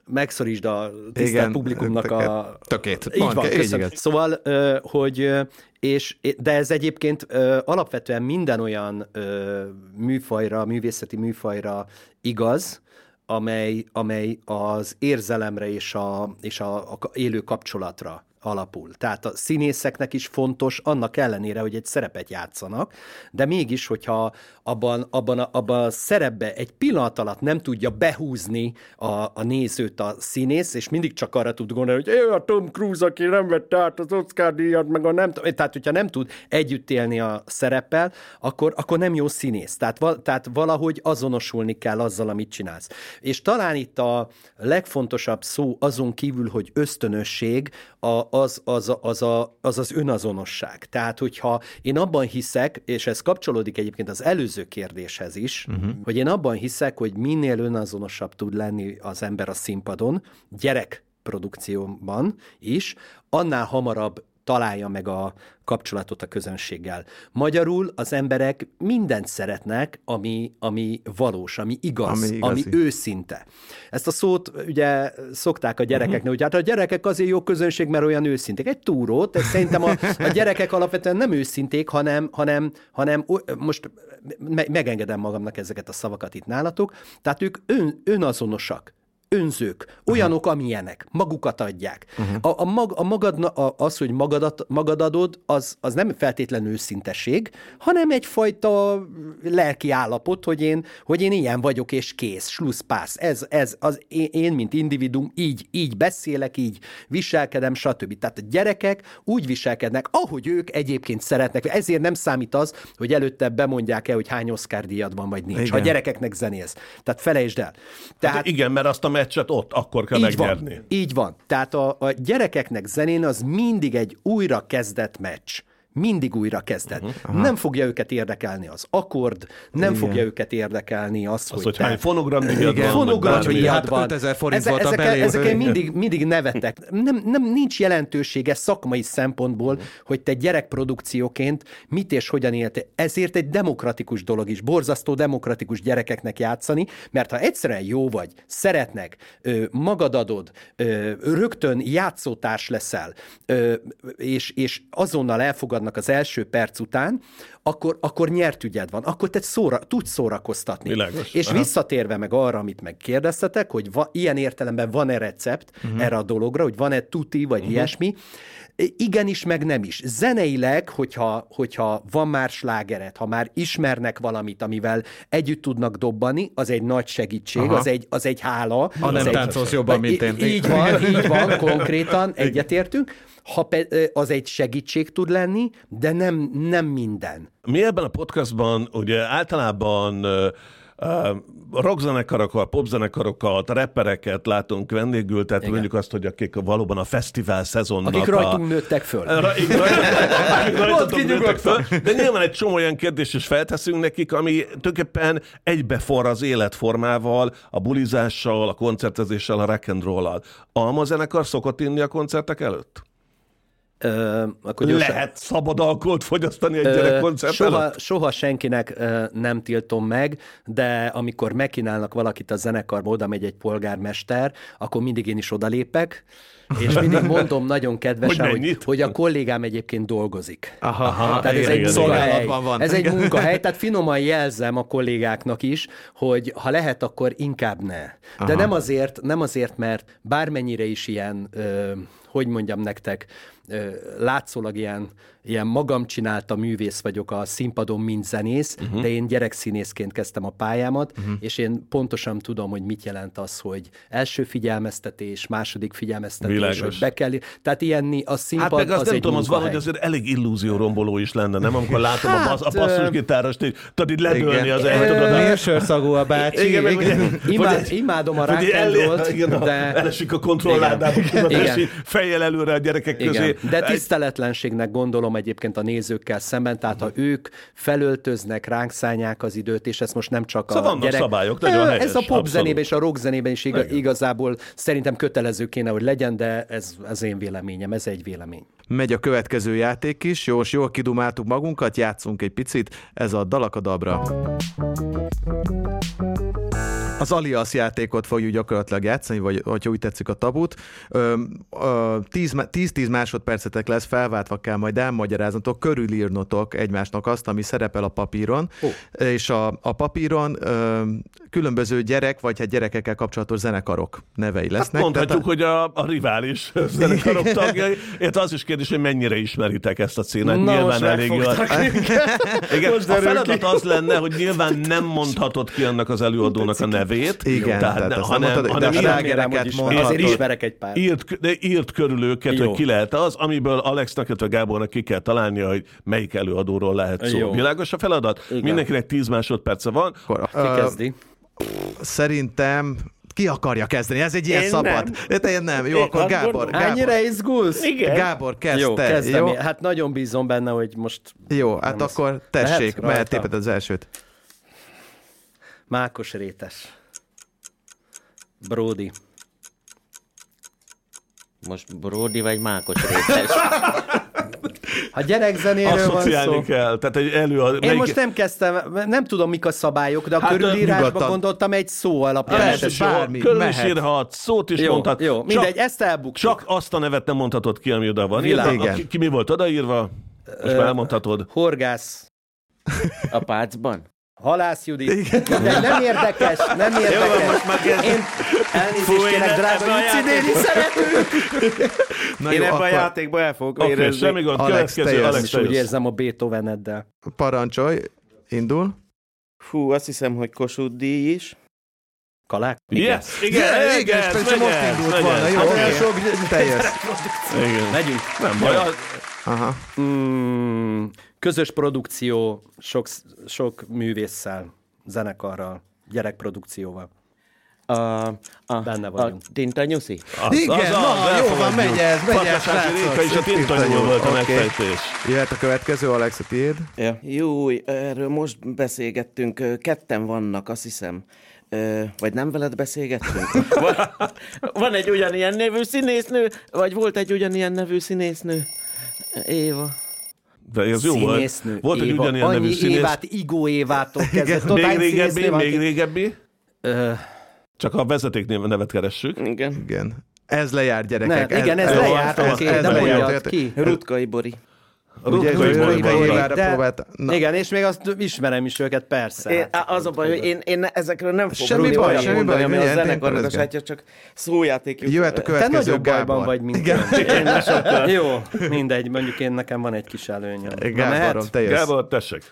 megszorítsd a tisztelt Igen, publikumnak a... tökét. Így Van, köszönöm. Szóval, hogy, és, de ez egyébként alapvetően minden olyan műfajra, művészeti műfajra igaz, amely, amely az érzelemre és a, és a, a élő kapcsolatra alapul. Tehát a színészeknek is fontos, annak ellenére, hogy egy szerepet játszanak, de mégis, hogyha abban, abban, a, abban a szerepbe egy pillanat alatt nem tudja behúzni a, a nézőt a színész, és mindig csak arra tud gondolni, hogy a Tom Cruise, aki nem vette át az Oscar díjat, meg a nem tehát hogyha nem tud együtt élni a szereppel, akkor, akkor nem jó színész. Tehát, val, tehát valahogy azonosulni kell azzal, amit csinálsz. És talán itt a legfontosabb szó azon kívül, hogy ösztönösség, a, az, az, az, a, az az önazonosság. Tehát, hogyha én abban hiszek, és ez kapcsolódik egyébként az előző kérdéshez is, uh-huh. hogy én abban hiszek, hogy minél önazonosabb tud lenni az ember a színpadon, gyerek produkcióban is, annál hamarabb találja meg a kapcsolatot a közönséggel. Magyarul az emberek mindent szeretnek, ami, ami valós, ami igaz, ami, ami őszinte. Ezt a szót ugye szokták a gyerekeknek, uh-huh. hogy hát a gyerekek azért jó közönség, mert olyan őszinték. Egy túrót, de szerintem a, a gyerekek alapvetően nem őszinték, hanem, hanem, hanem most me- megengedem magamnak ezeket a szavakat itt nálatok, tehát ők ön, önazonosak önzők, olyanok, uh-huh. amilyenek, magukat adják. Uh-huh. A, a, mag, a magad, a, az, hogy magadat, magad adod, az, az nem feltétlenül őszinteség, hanem egyfajta lelki állapot, hogy én, hogy én ilyen vagyok, és kész, slusszpász. Ez, ez az én, én, mint individum, így, így beszélek, így viselkedem, stb. Tehát a gyerekek úgy viselkednek, ahogy ők egyébként szeretnek. Ezért nem számít az, hogy előtte bemondják el, hogy hány Oscar díjad van, vagy nincs. Igen. Ha gyerekeknek zenész. Tehát felejtsd el. Tehát, hát igen, mert azt a meccset ott, akkor kell így megnyerni. Van, így van. Tehát a, a gyerekeknek zenén az mindig egy újra kezdett meccs mindig újra kezded. Uh-huh. Nem fogja őket érdekelni az akkord, nem Igen. fogja őket érdekelni az, az hogy, hogy te... hány fonogram van. Fonogram díjad van. 5000 forint Eze, volt a ezek, ezeken mindig, mindig nevetek. Nem, nem, nincs jelentősége szakmai szempontból, uh-huh. hogy te gyerekprodukcióként mit és hogyan élte. Ezért egy demokratikus dolog is, borzasztó demokratikus gyerekeknek játszani, mert ha egyszerűen jó vagy, szeretnek, magad adod, rögtön játszótárs leszel, és, és azonnal elfogadnak vannak az első perc után, akkor, akkor nyert ügyed van, akkor te szóra, tudsz szórakoztatni. Világos. És Aha. visszatérve meg arra, amit megkérdeztetek, hogy va, ilyen értelemben van-e recept uh-huh. erre a dologra, hogy van-e tuti, vagy uh-huh. ilyesmi, igenis, meg nem is. Zeneileg, hogyha, hogyha van már slágeret, ha már ismernek valamit, amivel együtt tudnak dobbani, az egy nagy segítség, az egy, az egy hála. Ha nem egy, táncolsz jobban, mint én. Így van, így van, konkrétan, egyetértünk ha pe, az egy segítség tud lenni, de nem, nem minden. Mi ebben a podcastban ugye általában Rockzenekarokkal, popzenekarokkal, rappereket látunk vendégül, tehát Igen. mondjuk azt, hogy akik valóban a fesztivál szezonnak... Akik rajtunk a... nőttek föl. Ra, akik nőttek föl. De nyilván egy csomó olyan kérdést is felteszünk nekik, ami tulajdonképpen egybefor az életformával, a bulizással, a koncertezéssel, a rock and roll-al. Alma zenekar szokott inni a koncertek előtt? Ö, akkor gyorsan... Lehet szabad alkoholt fogyasztani egy gyerekkoncert soha, előtt? soha senkinek ö, nem tiltom meg, de amikor megkínálnak valakit a zenekarba, oda megy egy polgármester, akkor mindig én is odalépek, és mindig mondom nagyon kedvesen, hogy, hogy, hogy a kollégám egyébként dolgozik. Aha, aha tehát ez egy munkahely. Van. Ez egy munkahely, tehát finoman jelzem a kollégáknak is, hogy ha lehet, akkor inkább ne. De aha. nem azért, nem azért, mert bármennyire is ilyen, ö, hogy mondjam nektek, látszólag ilyen, ilyen magam csinálta művész vagyok a színpadon, mint zenész, uh-huh. de én gyerekszínészként kezdtem a pályámat, uh-huh. és én pontosan tudom, hogy mit jelent az, hogy első figyelmeztetés, második figyelmeztetés, Világos. hogy be kell... Tehát ilyen a színpad Hát meg azt az nem egy tudom, az van, hogy azért elég illúzióromboló is lenne, nem? Amikor látom hát, a, basz, a basszusgitárost, hogy tudod így ledőlni az el. Mérsőrszagú a bácsi. Igen, igen. Imád, imádom a rock de... Elesik a kontrolládába, és fejjel előre a gyerekek közé. De tiszteletlenségnek gondolom egyébként a nézőkkel szemben, tehát ha ők felöltöznek, ránk szállják az időt, és ez most nem csak szóval a gyerek... szabályok, nagyon helyes, Ez a popzenében és a rockzenében is igaz, igazából szerintem kötelező kéne, hogy legyen, de ez az én véleményem, ez egy vélemény. Megy a következő játék is, jó, jól kidumáltuk magunkat, játszunk egy picit, ez a Dalakadabra. Az Alias játékot fogjuk gyakorlatilag játszani, vagy hogyha úgy tetszik a tabut. Ö, ö, 10-10 másodpercetek lesz, felváltva kell majd elmagyaráznotok, körülírnotok egymásnak azt, ami szerepel a papíron, Ó. és a, a papíron ö, különböző gyerek, vagy hát gyerekekkel kapcsolatos zenekarok nevei lesznek. Mondhatjuk, Tehát hogy a, a rivális zenekarok tagjai. Érte az is kérdés, hogy mennyire ismeritek ezt a címet. Na, nyilván most elég megfogtak Igen, Most a feladat ki. az lenne, hogy nyilván nem mondhatod ki annak az előadónak a nevét. Igen, tehát, tehát nem hanem, mondtad, de hanem a írt, slágereket mondhatod. Azért ismerek egy pár. írt, de írt körül őket, Jó. hogy ki lehet az, amiből Alexnak, illetve Gábornak ki kell találnia, hogy melyik előadóról lehet szó. Jó. Világos a feladat? Igen. Mindenkinek 10 másodperce van. akkor, Ki kezdi? Szerintem ki akarja kezdeni? Ez egy ilyen Én szabad. nem. Te én nem. Jó, Én akkor Gábor. gondolom. Gábor, Ennyire izgulsz? Igen. Gábor, kezd Jó, te. kezdem. Jó? én. Hát nagyon bízom benne, hogy most Jó, hát akkor tessék, Lehet mehet rajta? téped az elsőt. Mákos rétes. Brody. Most Brody vagy Mákos rétes? Ha gyerekzenéről van szó. kell. Tehát egy előadó. Én most nem kezdtem, nem tudom, mik a szabályok, de a Hát, körülírásba nyugodtan. gondoltam egy szó alapján. Persze, esetleg. bármi, Körül is mehet. írhat, szót is Jó, mondhat. jó, mindegy, Csak, ezt elbuktuk. csak azt a nevet nem mondhatod ki, ami oda van. Írva. Igen. Ki, ki mi volt odaírva? Most már elmondhatod. Horgász, A pácban? Halász Judit. De nem érdekes, nem érdekes. most már kezd- Én elnézést kérek, drága a Juci néni, szerető. Na Én jó, ebben a akkor játékban el fogok okay, érezni. semmi gond. Alex, Következő, te jössz. Alex, te úgy érzem a Beethoveneddel. parancsolj, indul. Fú, azt hiszem, hogy Kossuth díj is. Kalák? Yes, igen, Igen, igen, igen, persze most indult volna, jó, Hát olyan sok... Te jössz. Igen. Megyünk. Nem baj. az- Aha. Mm, közös produkció sok, sok művésszel, zenekarral, gyerekprodukcióval. A, a, Benne a vagyunk. Tinta Nyuszi. Az, Igen, az, na, az, jó van, megy ez, megy ez. Réka is a Tinta jó, volt a megfejtés. Jöhet a következő, Alex, a tiéd. Ja. Júj, erről most beszélgettünk, ketten vannak, azt hiszem. Ö, vagy nem veled beszélgettünk? Van, van egy ugyanilyen nevű színésznő, vagy volt egy ugyanilyen nevű színésznő? Éva. De ez jó volt. Volt egy ugyanilyen nevű Annyi színész. Évát, Igó Évától kezdve. Még régebbi, még régebbi. Csak a vezeték nevet keressük. Igen. Igen. Ez lejár, gyerekek. Nem, igen, ez ez- ez. Rutkai Bori. Ugye, Rutkai ő Bori Rutkai volt. Évára De- próbált. Na, Igen, és még azt ismerem is őket, persze. Én, hát. az a baj, hogy én, én ezekről nem fogok Semmi baj, semmi mondani, baj, ami a tényleg sajátja, csak szójáték. Jöhet a Te következő nagyobb bajban Gábor. vagy, mint Igen. én. Jó, mindegy, mondjuk én nekem van egy kis előnyöm. Gáborom, te jössz. Gábor, tessék.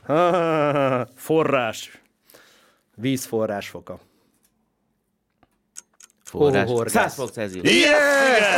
Forrás. Vízforrás foka. Forrás. Ó, horgász. 100 fok Celsius. Yes!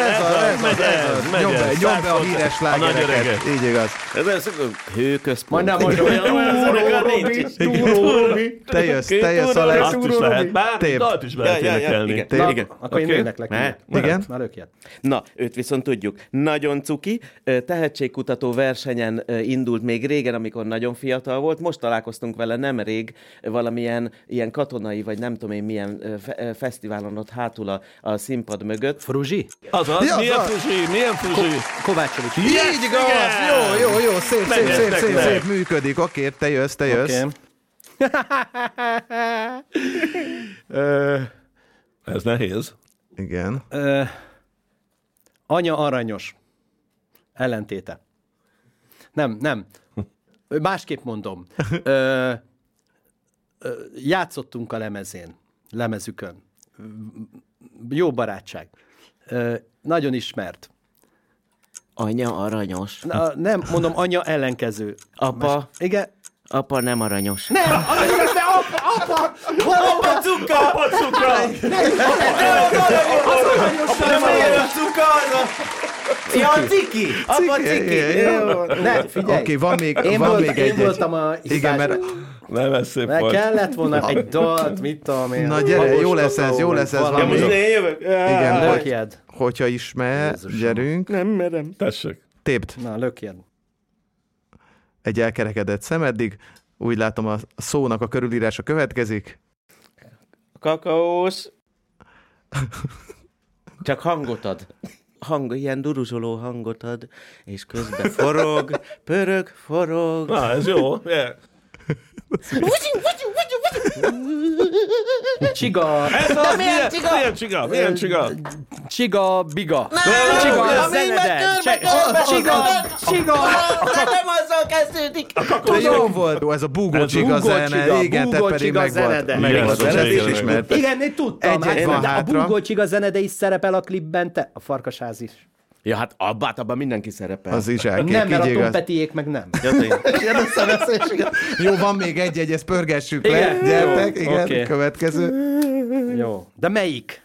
Ez az, ez az, ez az. megy Nyom be, ez. nyom be a híres öreget. Így igaz. Ez az hőközpont. Majd nem mondom, Olyan- nincs. Te jössz, te jössz, Alex. Azt is lehet. Bár dalt is lehet énekelni. igen. Igen. Akkor én éneklek. Igen. Na, lökjed. Na, őt viszont tudjuk. Nagyon cuki, tehetségkutató versenyen indult még régen, amikor nagyon fiatal volt. Most találkoztunk vele nemrég valamilyen ilyen katonai, vagy nem tudom én milyen fesztiválon ott hátul a, a színpad mögött. Fruzsi? Azaz, Ja, milyen az. fruzsi, milyen fruzsi. Kovácsovics. Így igaz! Jó, jó, jó, szép, szép, szép, Menjetek szép, meg. szép, működik. Oké, te jössz, te jössz. Oké. Ö, Ez nehéz. Igen. ö, Anya aranyos. Ellentéte. Nem, nem. Másképp mondom. Ö, ö, játszottunk a lemezén, lemezükön. Jó barátság. Nagyon ismert. Anya aranyos. Na, nem, mondom, anya ellenkező. Apa, Igen. apa nem aranyos. Nem, illetve apa, apa, apa, Cuka! Apa cukra! Nem aranyos cuka az a... Ja, a ciki! Apa Ciki, ciki! igen, Jó. Ne, figyelj. Oké, van még, Én, van volt, még én egy, voltam a Igen, mert Nem, ez szép volt. kellett volna egy dalt, mit tudom én. Na gyere, jó lesz ez, jó lesz ez, valami. Ja, most én jövök? Igen, Lökjed. hogyha ismer, Jézusom. gyerünk. Nem merem. Tessék. Tépd Na, lökjed. egy elkerekedett szemeddig. Úgy látom, a szónak a körülírása következik. Kakaós. Csak hangot ad. Hang, ilyen duruzsoló hangot ad, és közben forog, pörög, forog. Na, ez jó. Yeah. Csiga, Ez az, milyen csiga? Milyen csiga? Milyen csiga? csiga, biga. Nem, Csiga, nem, zenede. körbe, Cse- körbe, Csiga, csiga. Nem azzal kezdődik. De jó volt, ez a búgó csiga zene, igen, te pedig csiga meg volt. zenede. Meg Igen, én tudtam. A búgó csiga zenede is szerepel a klipben, te, a farkasház is. Ja, hát abban, hát abban mindenki szerepel. Az is elkék, Nem, mert a. Tompetiék meg nem. Ja. Jó, van még egy-egy, ezt pörgessük le. Igen? Gyertek, Jó, igen, oké. következő. Jó. De melyik?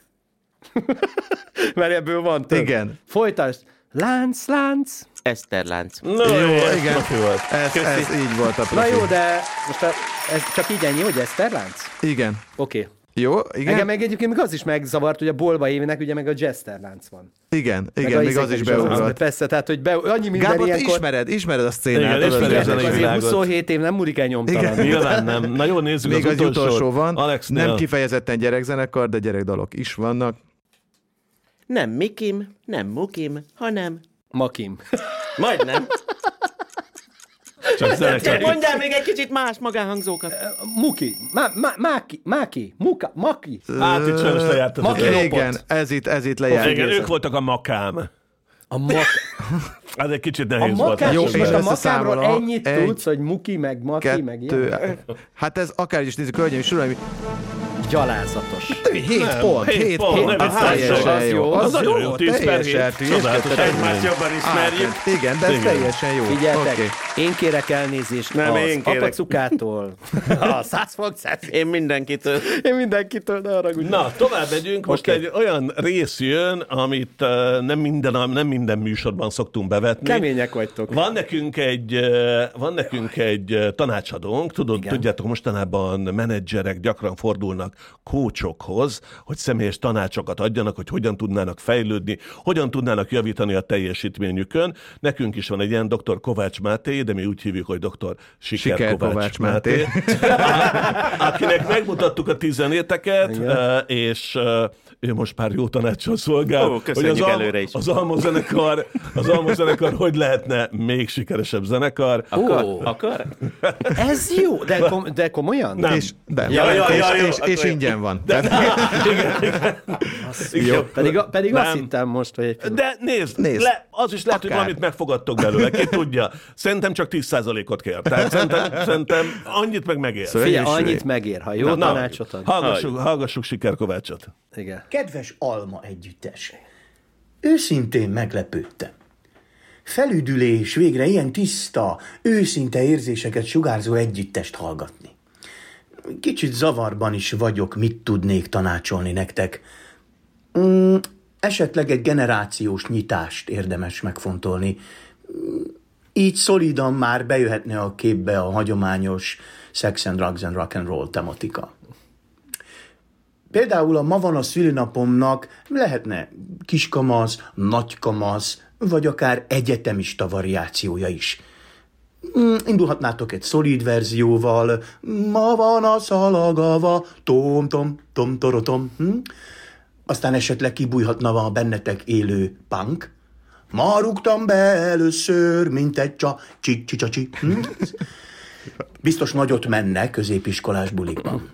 mert ebből van több. Igen. Folytasd. Lánc, lánc. Eszterlánc. No, Jó, ez igen. volt. Ez, ez így volt a Na profi. jó, de most a, ez csak így ennyi, hogy Eszterlánc? Igen. Oké. Okay. Jó, Engem igen, meg egyébként még az is megzavart, hogy a Bolba évinek ugye meg a Jesterlánc van. igen, Meg igen, még az is Az, beugrott. persze, tehát hogy be, annyi minden Gábor, ilyenkor... ismered, ismered a szcénát. Igen, hogy- a zenei azért világot. 27 év nem múlik el nyomtalan. Igen. Nyilván nem. Na jó, nézzük Még az, az utolsó van, Alexnél. nem kifejezetten gyerekzenekar, de gyerekdalok is vannak. Nem Mikim, nem Mukim, hanem... Makim. Majdnem. Csak Csak zenekar. mondjál még egy kicsit más magánhangzókat. Muki. Má, má, máki. Máki. Muka. Maki. Hát itt sajnos lejárt az Maki. Igen, ez itt, ez itt lejárt. Igen, ők voltak a makám. A mak... Az egy kicsit A nehéz volt. makás, Jó, és most a makámról ennyit Egy, tudsz, hogy Muki, meg Maki, meg ilyen. Hát ez akár is nézzük, hölgyeim és uraim, Gyalázatos. 7 pont, hét 7 pont, pont, nem ez is teljesen az jó. az jó, 10 per teljesen. Csodálatos eredmény. jobban Á, Igen, de ez teljesen jó. Figyeltek, én kérek elnézést Nem, az apacukától, a százfogcát, Én mindenkitől. én mindenkitől, ne haragudj. Na, tovább megyünk. Most egy olyan rész jön, amit nem, minden, nem minden műsorban szoktunk bevetni. Kemények vagytok. Van nekünk egy, van nekünk egy tanácsadónk, tudod, Igen. tudjátok, mostanában menedzserek gyakran fordulnak kócsokhoz, hogy személyes tanácsokat adjanak, hogy hogyan tudnának fejlődni, hogyan tudnának javítani a teljesítményükön. Nekünk is van egy ilyen dr. Kovács Máté, de mi úgy hívjuk, hogy dr. Siker, Siker Kovács, Kovács Máté, akinek megmutattuk a tizenéteket, Igen. eh, és eh, ő most már jó tanácsal szolgál, Ó, köszönjük hogy az, előre is. az almozenekar, az almozenekar hogy lehetne még sikeresebb zenekar. Akar? Ó. Akar? Ez jó, de, kom- de komolyan? Nem. És, de, Ja, ja, és, ja, jó, és, és akkor- ingyen van. Jó. Pedig, pedig azt Nem. hittem most, hogy... De nézd, Nézd. Le, az is lehet, hogy Akár. valamit megfogadtok belőle, ki tudja. Szerintem csak 10%-ot kér. Tehát szerintem, szerintem annyit meg megér. Szóval- Figyelj, annyit megér, ha jó Na, tanácsot ad. Hallgassuk, hallgassuk Siker Kovácsot. Igen. Kedves Alma együttes! Őszintén meglepődtem. Felüdülés végre ilyen tiszta, őszinte érzéseket sugárzó együttest hallgatni. Kicsit zavarban is vagyok, mit tudnék tanácsolni nektek. Mm, esetleg egy generációs nyitást érdemes megfontolni. Mm, Így szolidan már bejöhetne a képbe a hagyományos sex and drugs and rock and roll tematika. Például a ma van a szülinapomnak lehetne kiskamasz, nagykamasz, vagy akár egyetemista variációja is. Mm, Indulhatnátok egy szolid verzióval, ma van a szalagava, tom, tom, tom, torotom. Hm? Aztán esetleg kibújhatna a bennetek élő punk. Ma rúgtam be először, mint egy csa, csi, csi, csa, csi. Hm? Biztos nagyot menne középiskolás bulikban.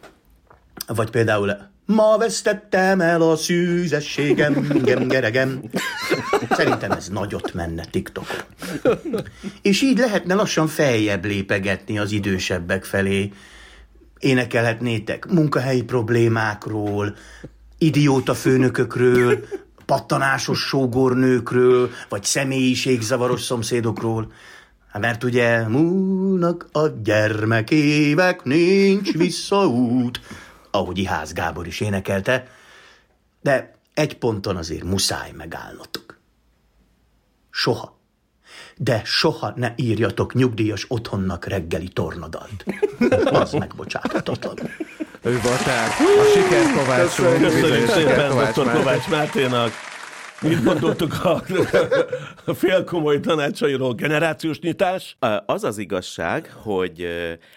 Vagy például Ma vesztettem el a szűzességem, gem, geregem. Szerintem ez nagyot menne TikTokon. És így lehetne lassan feljebb lépegetni az idősebbek felé. Énekelhetnétek munkahelyi problémákról, idióta főnökökről, pattanásos sógornőkről, vagy személyiségzavaros szomszédokról. Hát Mert ugye múlnak a gyermekévek, nincs visszaút, ahogy Iház Gábor is énekelte, de egy ponton azért muszáj megállnotok. Soha, de soha ne írjatok nyugdíjas otthonnak reggeli tornadalt. Az megbocsáthatatlan. Ő volt tehát a siker Kovács úr. Köszönjük szépen Kovács dr. Kovács Máténak. Mit gondoltuk a, a félkomoly tanácsairól? Generációs nyitás? Az az igazság, hogy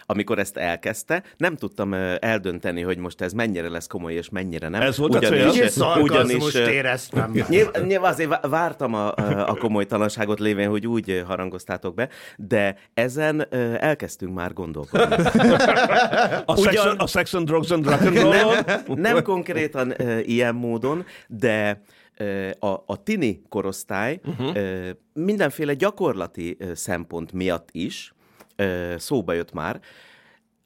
amikor ezt elkezdte, nem tudtam eldönteni, hogy most ez mennyire lesz komoly és mennyire nem. Ez volt a cél? ugyanis, Szarkazmust ö, éreztem. Nyilván, nyilván azért vá- vártam a, a komolytalanságot lévén, hogy úgy harangoztátok be, de ezen elkezdtünk már gondolkodni. A, Ugyan- sex, a sex and drugs and rock and roll nem, nem konkrétan ilyen módon, de a, a tini korosztály uh-huh. mindenféle gyakorlati szempont miatt is szóba jött már.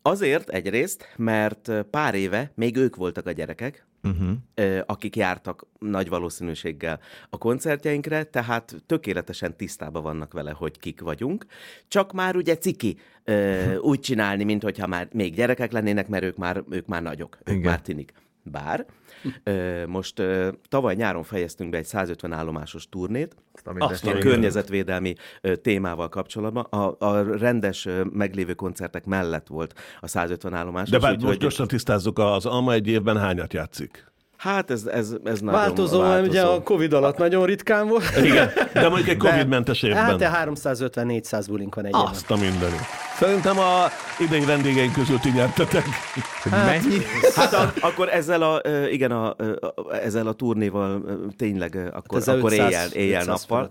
Azért egyrészt, mert pár éve még ők voltak a gyerekek, uh-huh. akik jártak nagy valószínűséggel a koncertjeinkre, tehát tökéletesen tisztában vannak vele, hogy kik vagyunk. Csak már ugye ciki ö, úgy csinálni, mintha már még gyerekek lennének, mert ők már, ők már nagyok, ők Igen. már tinik. Bár ö, most ö, tavaly nyáron fejeztünk be egy 150 állomásos turnét, Azt a környezetvédelmi ö, témával kapcsolatban. A, a rendes ö, meglévő koncertek mellett volt a 150 állomás. De bár most gyorsan tisztázzuk, az Alma egy évben hányat játszik? Hát ez, ez, ez nagyon Változó, mert ugye a Covid alatt nagyon ritkán volt. Igen, de mondjuk egy Covid-mentes évben. Hát de 350-400 bulink van egy. Azt a mindenit. Szerintem a idei vendégeink közül ti nyertetek. Mennyi? Hát a, akkor ezzel a, igen, a, ezzel a turnéval tényleg akkor, ezzel akkor 500 éjjel, éjjel 500 nappal.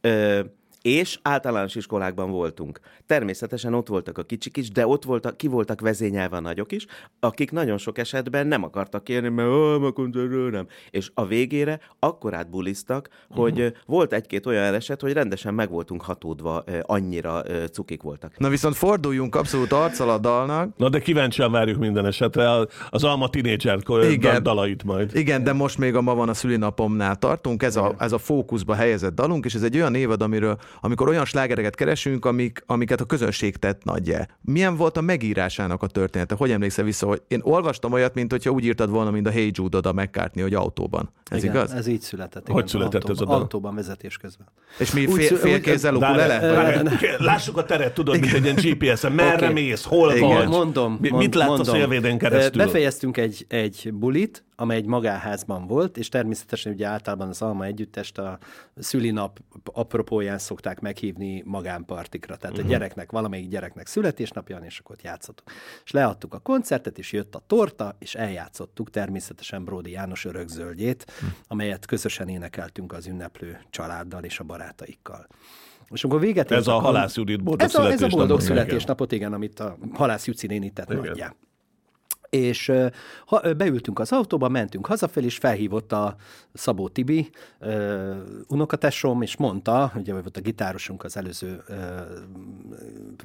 fölött. És általános iskolákban voltunk. Természetesen ott voltak a kicsik is, de ott voltak, ki voltak vezényelve a nagyok is, akik nagyon sok esetben nem akartak kérni, mert "Ó, ma koncertről nem. És a végére akkorát buliztak, hogy uh-huh. volt egy-két olyan eset, hogy rendesen meg voltunk hatódva, annyira cukik voltak. Na viszont forduljunk abszolút arccal a dalnak. Na de kíváncsian várjuk minden esetre az Alma Teenager Igen. dalait majd. Igen, de most még a ma van a szülinapomnál tartunk, ez a, ez a fókuszba helyezett dalunk, és ez egy olyan évad, amiről, amikor olyan slágereket keresünk, amik, amiket a közönség tett nagyja. Milyen volt a megírásának a története? Hogy emlékszel vissza, hogy én olvastam olyat, mint hogyha úgy írtad volna, mint a Hey Jude a McCartney, hogy autóban. Ez igen, igaz? Ez így született. Hogy született autóban, ez a dal? Autóban vezetés közben. És mi fél, szü- fél várj, Lássuk a teret, tudod, mint egy ilyen GPS-en. Merre Oké. mész, hol Igen. vagy? Mondom, Mi- mond, Mit látsz a mondom. szélvédén keresztül? Befejeztünk egy, egy bulit, amely egy magáházban volt, és természetesen ugye általában az Alma Együttest a szülinap apropóján szokták meghívni magánpartikra. Tehát Mhm. uh-huh. a gyereknek, valamelyik gyereknek születésnapja van, és akkor ott játszottuk. És leadtuk a koncertet, és jött a torta, és eljátszottuk természetesen Bródi János örökzöldjét, Mhm. amelyet közösen énekeltünk az ünneplő családdal és a barátaikkal. És akkor véget Ez a kon- Halász Judit boldog ez a, ez a boldog Igen. születésnapot, igen, amit a Halász Juci néni tett Igen. nagyjá. És ha, beültünk az autóba, mentünk hazafelé, és felhívott a Szabó Tibi, ö, unokatesom, és mondta, ugye volt a gitárosunk az előző ö,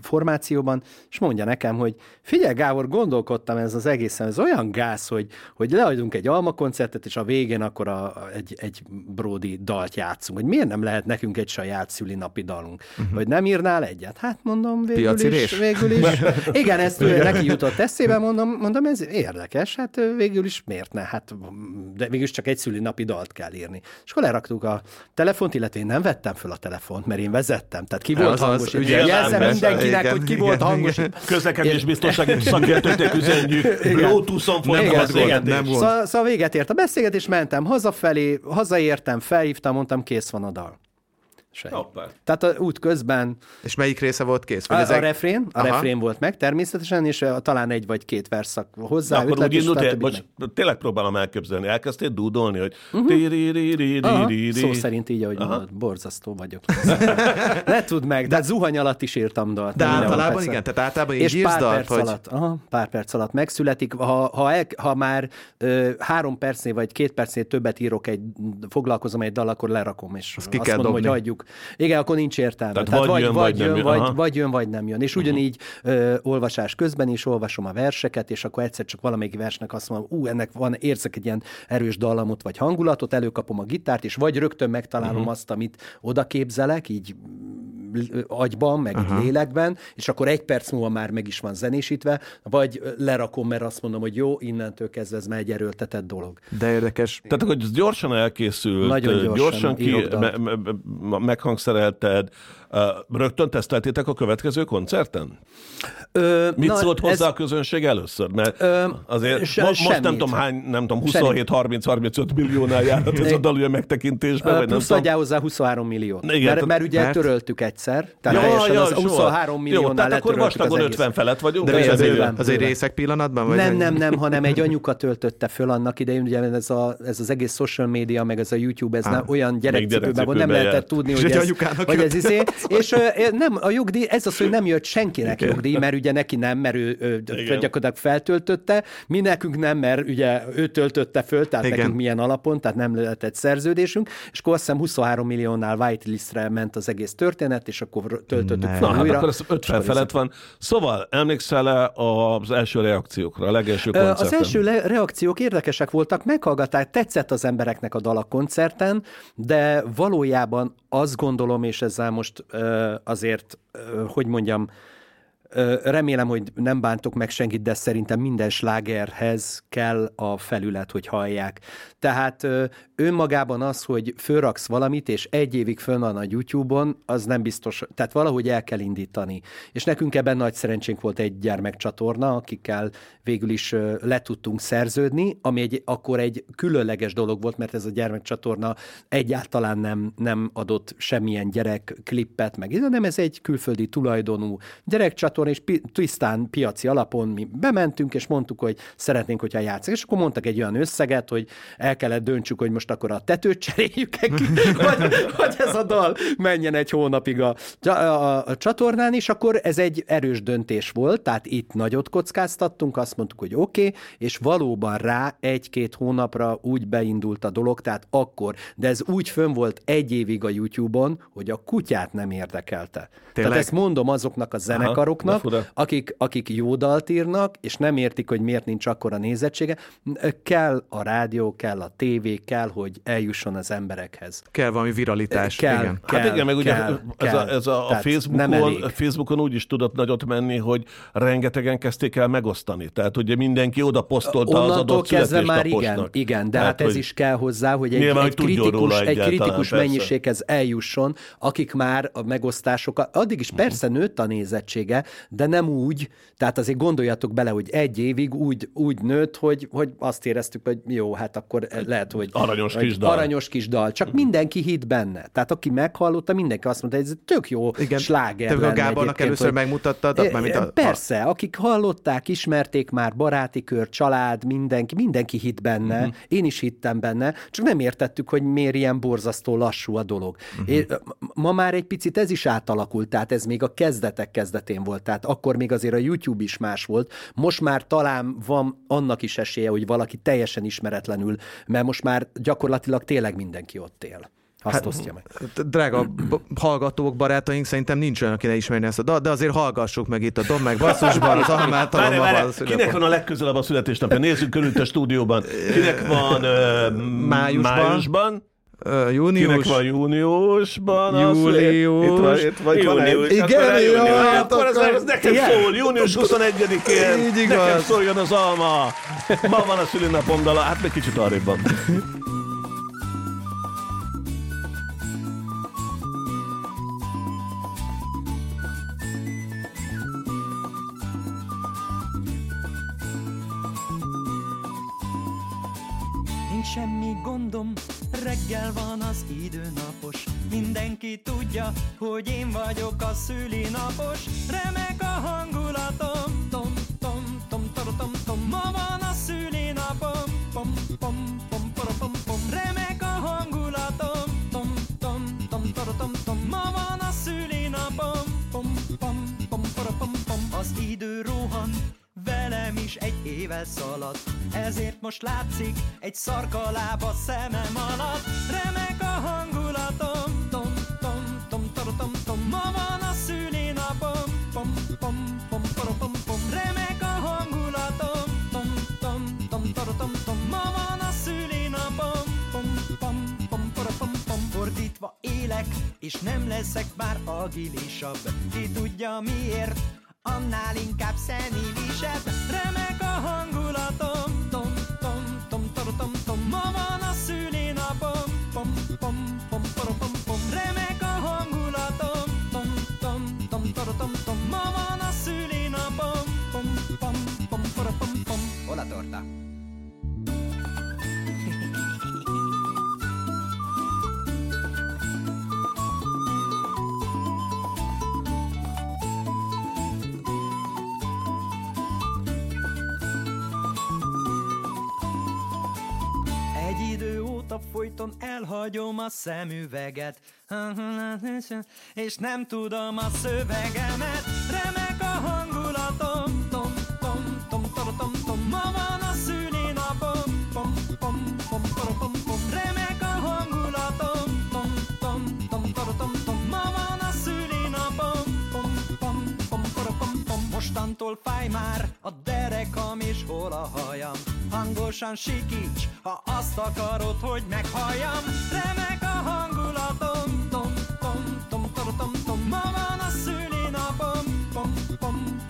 formációban, és mondja nekem, hogy figyelj Gábor, gondolkodtam ez az egészen, ez olyan gáz, hogy, hogy leadunk egy alma koncertet, és a végén akkor a, egy, egy Brody dalt játszunk, hogy miért nem lehet nekünk egy saját szülinapi dalunk, uh-huh. hogy nem írnál egyet? Hát mondom, végül Piaci is, rés? végül is. Igen, ezt neki jutott eszébe, mondom, mondom, ez érdekes, hát végül is miért ne? Hát, de végül is csak egy szülinapi dalt kell írni. És akkor leraktuk a telefont, illetve én nem vettem föl a telefont, mert én vezettem, tehát ki volt Az az, hangos. ugye, Jelzem mindenkinek, igen, hogy ki igen, volt igen. hangos. Közlekedés biztonsági szakértőknek üzenjük. Bluetooth-on folyt a beszélgetés. nem volt. Szóval véget ért a beszélgetés, mentem hazafelé, hazaértem, felhívtam, mondtam, kész van a dal. Semmi. Hoppá. Tehát a út közben És melyik része volt kész? a, Vagy a ezek- refrén, a Aha. refrén volt meg természetesen, és uh, talán egy vagy két verszak hozzá, De akkor úgy indult, stb. bocs, tényleg próbálom elképzelni. Elkezdtél dúdolni, hogy. Aha, ti-ri-ri-ri-ri-ri. szó szerint így, ahogy mondod, borzasztó vagyok. ne tudd meg, de zuhany alatt is írtam dalt. De általában igen, tehát általában és pár dalt, perc hogy... alatt, aha, pár perc alatt megszületik. Ha, ha, el, ha már ö, három percnél vagy két percnél többet írok, egy, foglalkozom egy dal, akkor lerakom, és azt, azt mondom, hogy hagyjuk. Igen, akkor nincs értelme. Tehát vagy jön, vagy nem jön. vagy, Aha. vagy jön, vagy nem jön. És ugyanígy ö, olvasás közben is olvasom a verseket, és akkor egyszer csak valamelyik versnek azt mondom, ú, ennek van, érzek egy ilyen erős dallamot, vagy hangulatot, előkapom a gitárt, és vagy rögtön megtalálom uh-huh. azt, amit oda képzelek, így agyban, meg uh-huh. lélekben, és akkor egy perc múlva már meg is van zenésítve, vagy lerakom, mert azt mondom, hogy jó, innentől kezdve ez már egy erőltetett dolog. De érdekes. Tehát akkor gyorsan elkészült, Nagyon gyorsan gyorsan ki, me, me, me, meghangszerelted, Rögtön teszteltétek a következő koncerten? Ö, Mit na, szólt hozzá ez- a közönség először? Mert Ö, azért se- mo- most nem tudom hány, nem tudom, Semmit. 27-30-35 milliónál járhat ez a dal ugye megtekintésben, vagy nem Plusz tudom. adjál hozzá 23 milliót. Igen, mert, mert ugye mert- töröltük egyszer. Tehát teljesen az soha. 23 Jó, milliónál tehát akkor vastagon az 50 egész. felett vagyunk. De az az egy bőven. részek pillanatban? Vagy Nem, nem, nem, hanem egy anyuka töltötte föl annak idején, ugye ez, a, ez az egész social media, meg ez a YouTube, ez nem, olyan gyerekcipőben volt, nem lehetett tudni, hogy egy ez, hogy ez izé, és ö, nem, a jogdíj, ez az, hogy nem jött senkinek jogdíj, mert ugye neki nem, mert ő, gyakorlatilag feltöltötte, mi nekünk nem, mert ugye ő töltötte föl, tehát Igen. nekünk milyen alapon, tehát nem lehetett szerződésünk, és akkor azt hiszem 23 milliónál whitelistre ment az egész történet, és akkor töltöttük Ne. fel Na, hát újra. akkor ez 50 felett van. Szóval emlékszel-e az első reakciókra, a legelső koncerten? Az első le- reakciók érdekesek voltak, meghallgatták, tetszett az embereknek a dal a koncerten, de valójában azt gondolom, és ezzel most azért, hogy mondjam, remélem, hogy nem bántok meg senkit, de szerintem minden slágerhez kell a felület, hogy hallják. Tehát önmagában az, hogy fölraksz valamit, és egy évig fönn van a YouTube-on, az nem biztos, tehát valahogy el kell indítani. És nekünk ebben nagy szerencsénk volt egy gyermekcsatorna, akikkel végül is le tudtunk szerződni, ami egy, akkor egy különleges dolog volt, mert ez a gyermekcsatorna egyáltalán nem, nem adott semmilyen gyerek klippet, meg hanem ez egy külföldi tulajdonú gyerekcsatorna, és pi- tisztán piaci alapon mi bementünk, és mondtuk, hogy szeretnénk, hogyha játszik. És akkor mondtak egy olyan összeget, hogy el kellett döntsük, hogy most akkor a tetőt cseréljük ki, hogy, hogy ez a dal menjen egy hónapig a, a, a, a csatornán, és akkor ez egy erős döntés volt, tehát itt nagyot kockáztattunk, azt mondtuk, hogy oké, okay, és valóban rá egy-két hónapra úgy beindult a dolog, tehát akkor, de ez úgy fönn volt egy évig a YouTube-on, hogy a kutyát nem érdekelte. Tényleg? Tehát ezt mondom azoknak a zenekaroknak, fura. akik, akik jó dalt írnak, és nem értik, hogy miért nincs akkora nézettsége, kell a rádió, kell a tévé, kell, hogy eljusson az emberekhez. Kell valami viralitás. Kell, igen. kell, hát igen, meg ugye kell, ez, kell. a, ez a, a Facebookon, Facebookon úgy is tudott nagyot menni, hogy rengetegen kezdték el megosztani. Tehát ugye mindenki oda posztolta az Onnantól adott kezdve már igen, igen, de Tehát, hát ez is kell hozzá, hogy egy, Nyilván, egy kritikus, egy kritikus persze. mennyiséghez eljusson, akik már a megosztásokat, addig is persze nőtt a nézettsége, de nem úgy, tehát azért gondoljatok bele, hogy egy évig úgy, úgy nőtt, hogy, hogy azt éreztük, hogy jó, hát akkor lehet, hogy... Aranyos hogy kis dal. Aranyos kis dal, csak mindenki hitt benne. Tehát aki meghallotta, mindenki azt mondta, hogy ez tök jó Igen. sláger Te a Gábornak először hogy- megmutattad, E, mármint a- Persze, akik hallották, ismerték már, baráti kör, család, mindenki, mindenki hitt benne, uh-huh. én is hittem benne, csak nem értettük, hogy miért ilyen borzasztó lassú a dolog. Uh-huh. Én, ma már egy picit ez is átalakult, tehát ez még a kezdetek kezdetén volt, tehát akkor még azért a YouTube is más volt, most már talán van annak is esélye, hogy valaki teljesen ismeretlenül, mert most már gyakorlatilag tényleg mindenki ott él. Azt hát, osztja meg. Drága hallgatók, barátaink, szerintem nincs olyan, aki ne ismerni ezt a dalt, de azért hallgassuk meg itt a Dom meg basszusban, az Ahmát Várj, talommal várj, van a kinek van a legközelebb a születésnapja? Nézzük körül a stúdióban. Kinek van uh, Májusban. májusban? Ö, Kinek Június. van júniusban? Július. Itt van, itt van, Június. Igen, akkor jó, június. hát akkor ez, ez nekem Igen. szól, június 21-én. Így igaz. Nekem szóljon az alma. Ma van a szülinapom dala, hát még kicsit arrébb van. Semmi gondom, reggel van az időnapos. Mindenki tudja, hogy én vagyok a szülinapos. Remek a hangulatom, tom, tom, tom, tom, tom, tom. Ma van a szülinapom, pom, pom, pom, pom, pom, pom. Remek a hangulatom, tom, tom, tom, tom, tom, tom. Ma van a szülinapom, pom, pom, pom, pom, pom, pom. Az idő rohan, velem is egy éve szaladt. Ezért most látszik egy szarkalába szemem alatt. Remek a hangulatom. Tom, tom, tom, tom, tom, tom. Ma van a szülinapom Pom, pom, pom, pom, pom, pom. Remek a hangulatom. Tom, tom, tom, tom, tom, tom. Ma van a szülinapom Pom, pom, pom, pom, pom, pom. Fordítva élek És nem leszek már agilisabb Ki tudja miért annál inkább szenilisebb Remek a hangulatom, Rajta folyton elhagyom a szemüveget. És nem tudom a szövegemet. Remek a hangulatom Mostantól fáj már a derekam és hol a hajam Hangosan sikíts, ha azt akarod, hogy meghalljam Remek a hangulatom tom, tom, tom, tom, tom, tom. Ma van a szülinapom pom, pom, pom, pom,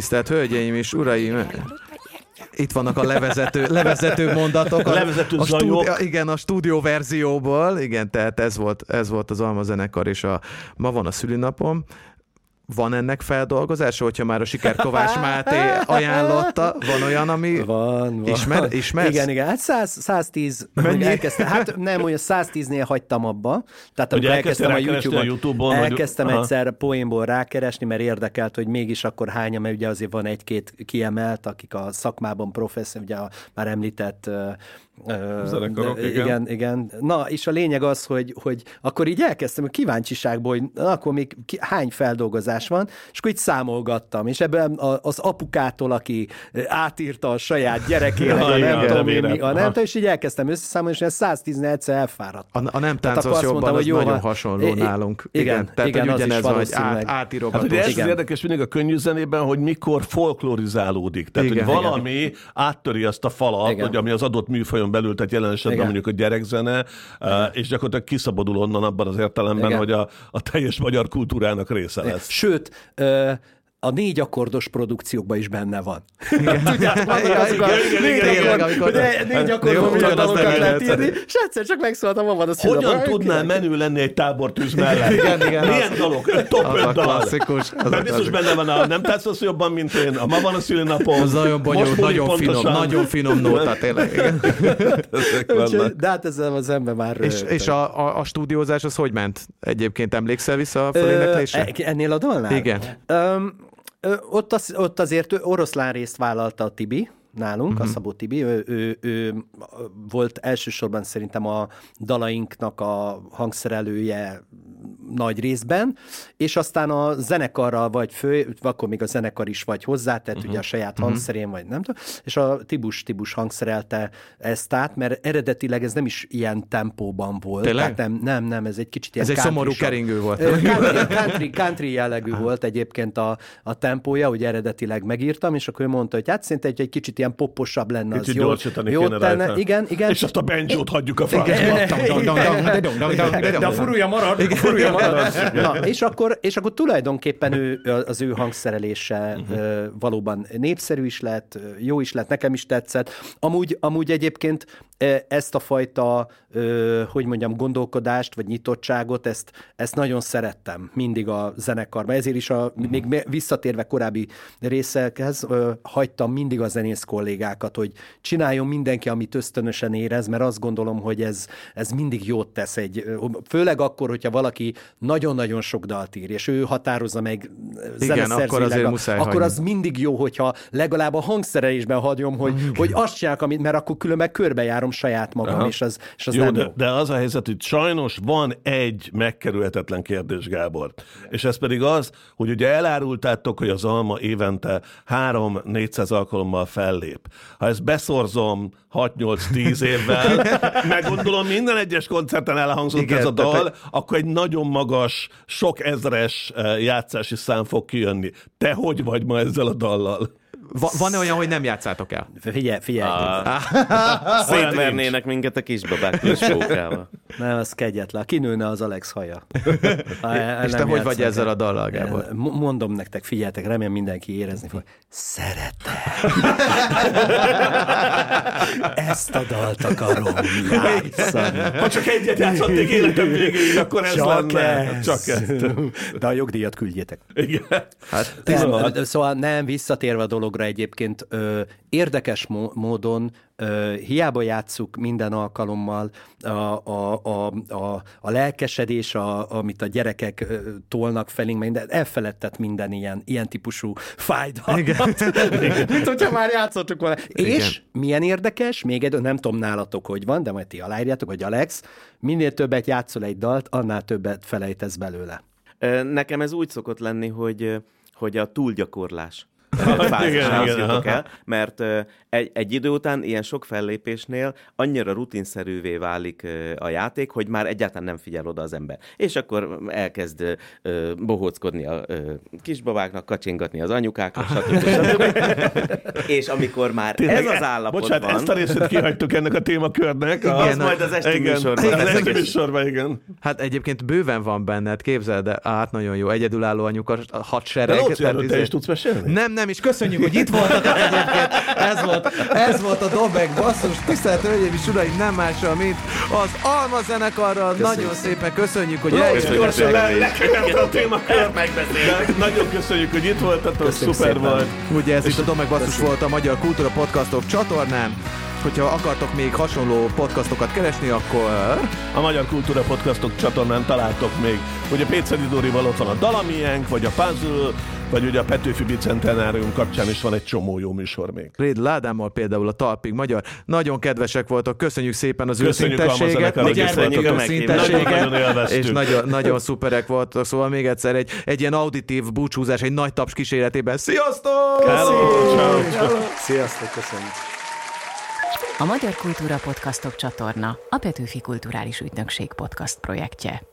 Tisztelt Hölgyeim és Uraim! Itt vannak a levezető, levezető mondatok. A, Levezető a zajok. igen, a stúdió verzióból. Igen, tehát ez volt, ez volt az Alma zenekar, és a, ma van a szülinapom. Van ennek feldolgozása, hogyha már a Siker Kovács Máté ajánlotta? Van olyan, ami... Van, van. Ismer, ismersz? Igen, igen. Hát 100, 110, Mennyi? elkezdtem, hát nem, olyan 110-nél hagytam abba. Tehát amikor elkezdtem a YouTube-on, a YouTube-on, vagy- elkezdtem Aha. egyszer poénból rákeresni, mert érdekelt, hogy mégis akkor hányan, mert ugye azért van egy-két kiemelt, akik a szakmában professzor, ugye a már említett Zenekarok, igen. igen, igen. Na, és a lényeg az, hogy, hogy akkor így elkezdtem a kíváncsiságból, hogy na, akkor még ki, hány feldolgozás van, és akkor így számolgattam, és ebben az apukától, aki átírta a saját gyerekének, Ja, a igen, nem tudom én mi, a nem tudom, és így elkezdtem összeszámolni, és ilyen 110 egyszer elfáradtam. A, a nem táncos azt jobban, mondtam, az hogy jó, nagyon van. hasonló I- nálunk. igen, Tehát, igen, hogy az ugyanez van, hogy át, valószínűleg. Hát átírogatós. ugye ez az Igen. érdekes mindig a könnyű zenében, hogy mikor folklorizálódik. Tehát, Igen. hogy valami áttöri azt a falat, Igen. hogy ami az adott műfajon belül, tehát jelen esetben Igen. mondjuk a gyerekzene, eh, és gyakorlatilag kiszabadul onnan abban az értelemben, Igen. hogy a, a teljes magyar kultúrának része lesz. Sőt, ö, a négy akkordos produkciókban is benne van. Tudjátok, vannak azok a négy igen, akkord- amikor- de négy Jó, akkordon ugyanazt dalokat lehet írni, és egyszer csak megszólaltam, van a Hogyan tudnál menő lenni egy tábortűz mellett? Igen, igen, Milyen az- dalok? Top Az a öt dal. klasszikus. Az Mert biztos benne van a nem tetszesz jobban, mint én, a ma van a szülinapom. Az nagyon bonyolult, nagyon finom, nagyon finom nóta, tényleg. De hát ezzel az ember már És, a, stúdiózás az hogy ment? Egyébként emlékszel vissza a föléneklésre? e- ennél a dalnál? Igen. Ö, ott, az, ott azért oroszlán részt vállalta a Tibi, nálunk, uh-huh. a Szabó Tibi, ő, ő, ő volt elsősorban szerintem a dalainknak a hangszerelője nagy részben, és aztán a zenekarral vagy fő, akkor még a zenekar is vagy hozzá, tehát uh-huh. ugye a saját uh-huh. hangszerén, vagy nem tudom, és a Tibus Tibus hangszerelte ezt át, mert eredetileg ez nem is ilyen tempóban volt. Tényleg? Tehát nem, nem, nem, ez egy kicsit ilyen Ez egy szomorú keringő volt. Country, country, country jellegű volt egyébként a, a tempója, hogy eredetileg megírtam, és akkor ő mondta, hogy hát szerintem egy, egy kicsit ilyen poposabb lenne, az Kicsit gyorsítani jó kéne tenne. rajta. Igen, igen. És azt a banjót hagyjuk a francba. De a furúja marad, a furúja marad. Na, és akkor, és akkor tulajdonképpen ő, az ő hangszerelése uh-huh. valóban népszerű is lett, jó is lett, nekem is tetszett. Amúgy, amúgy egyébként ezt a fajta, hogy mondjam, gondolkodást, vagy nyitottságot, ezt, ezt nagyon szerettem mindig a zenekarban. Ezért is a, még me- visszatérve korábbi részekhez, hagytam mindig a zenész kollégákat, hogy csináljon mindenki, amit ösztönösen érez, mert azt gondolom, hogy ez, ez mindig jót tesz egy, főleg akkor, hogyha valaki nagyon-nagyon sok dalt ír, és ő határozza meg zeneszerzőileg, akkor azért muszáj akkor hagyni. az mindig jó, hogyha legalább a hangszerelésben hagyom, hogy, hogy azt csinálják, amit, mert akkor különben körbejárom saját magam, Aha. és az, és az jó, nem de, jó. de az a helyzet, hogy sajnos van egy megkerülhetetlen kérdés, Gábor. És ez pedig az, hogy ugye elárultátok, hogy az Alma évente 3-400 alkalommal fellép. Ha ezt beszorzom 6-8-10 évvel, meg gondolom minden egyes koncerten elhangzott Igen, ez a tehát dal, akkor egy nagyon magas, sok ezres eh, játszási szám fog kijönni. Te hogy vagy ma ezzel a dallal? Va- van-e olyan, hogy nem játszátok el? Figyelj, figyelj. Szétvernének minket a kisbabák plüsfókával. Nem, az kegyetlen. Kinőne az Alex haja. Ha És te hogy vagy ezzel el. a dallal, Gábor? Mondom nektek, figyeljetek, remélem mindenki érezni fog. Szeretem. Ezt a dalt akarom játszani. Ha csak egyet játszhatnék életem végéig, akkor ez Csak lenne. ez. Csak ez. De a jogdíjat küldjétek. Igen. Hát, Nem, szóval nem, visszatérve a dologra egyébként, ö, érdekes mó- módon ö, hiába játsszuk minden alkalommal a, a, a, a, a lelkesedés, a, amit a gyerekek ö, tolnak felénk, minden, elfeledtett minden ilyen, ilyen típusú fájdalmat. Mint hogyha már játszottuk volna. És milyen érdekes, még egy, nem tudom nálatok, hogy van, de majd ti aláírjátok, hogy Alex, minél többet játszol egy dalt, annál többet felejtesz belőle. Nekem ez úgy szokott lenni, hogy, hogy a túlgyakorlás igen, fázishoz jutok el, mert egy, egy idő után ilyen sok fellépésnél annyira rutinszerűvé válik a játék, hogy már egyáltalán nem figyel oda az ember. És akkor elkezd bohóckodni a kisbabáknak, kacsingatni az anyukáknak, stb. stb. És amikor már ez az állapot Bocsánat, van, ezt a részét kihagytuk ennek a témakörnek. az Igen, majd az esti igen, műsorban. Az lesz. esti műsorban, igen. hát egyébként bőven van benned, képzeld, de át nagyon jó, egyedülálló anyuka, De. Lóci, tehát erről te izé- is tudsz mesélni? Nem, nem, és köszönjük, hogy itt voltak egyébként. Ez volt, ez volt a Dobek basszus. Tisztelt Hölgyeim és Uraim, nem mással, mint az Alma zenekarral. Nagyon szépen köszönjük, hogy Lóci, eljöttetek. gyorsan le, lekönyvte a témakört. Nagyon köszönjük, hogy itt voltatok, Köszönjük szuper szépen. volt. Ugye ez itt a Domek Basszus volt a Magyar Kultúra Podcastok csatornán. Hogyha akartok még hasonló podcastokat keresni, akkor A Magyar Kultúra Podcastok csatornán találtok még, ugye Péceli Dórival ott van a Dalamienk, vagy a Puzzle, vagy ugye a Petőfi Bicentenárium kapcsán is van egy csomó jó műsor még. Réd Ládámmal például a Talpig Magyar. Nagyon kedvesek voltak, köszönjük szépen az őszintességet, meg a szintességet, és nagyon, nagyon szuperek voltak, szóval még egyszer egy, egy ilyen auditív búcsúzás, egy nagy taps kíséretében. Sziasztok! Hello, ciao, ciao. Sziasztok, köszönjük. A Magyar Kultúra Podcastok csatorna a Petőfi Kulturális Ügynökség podcast projektje.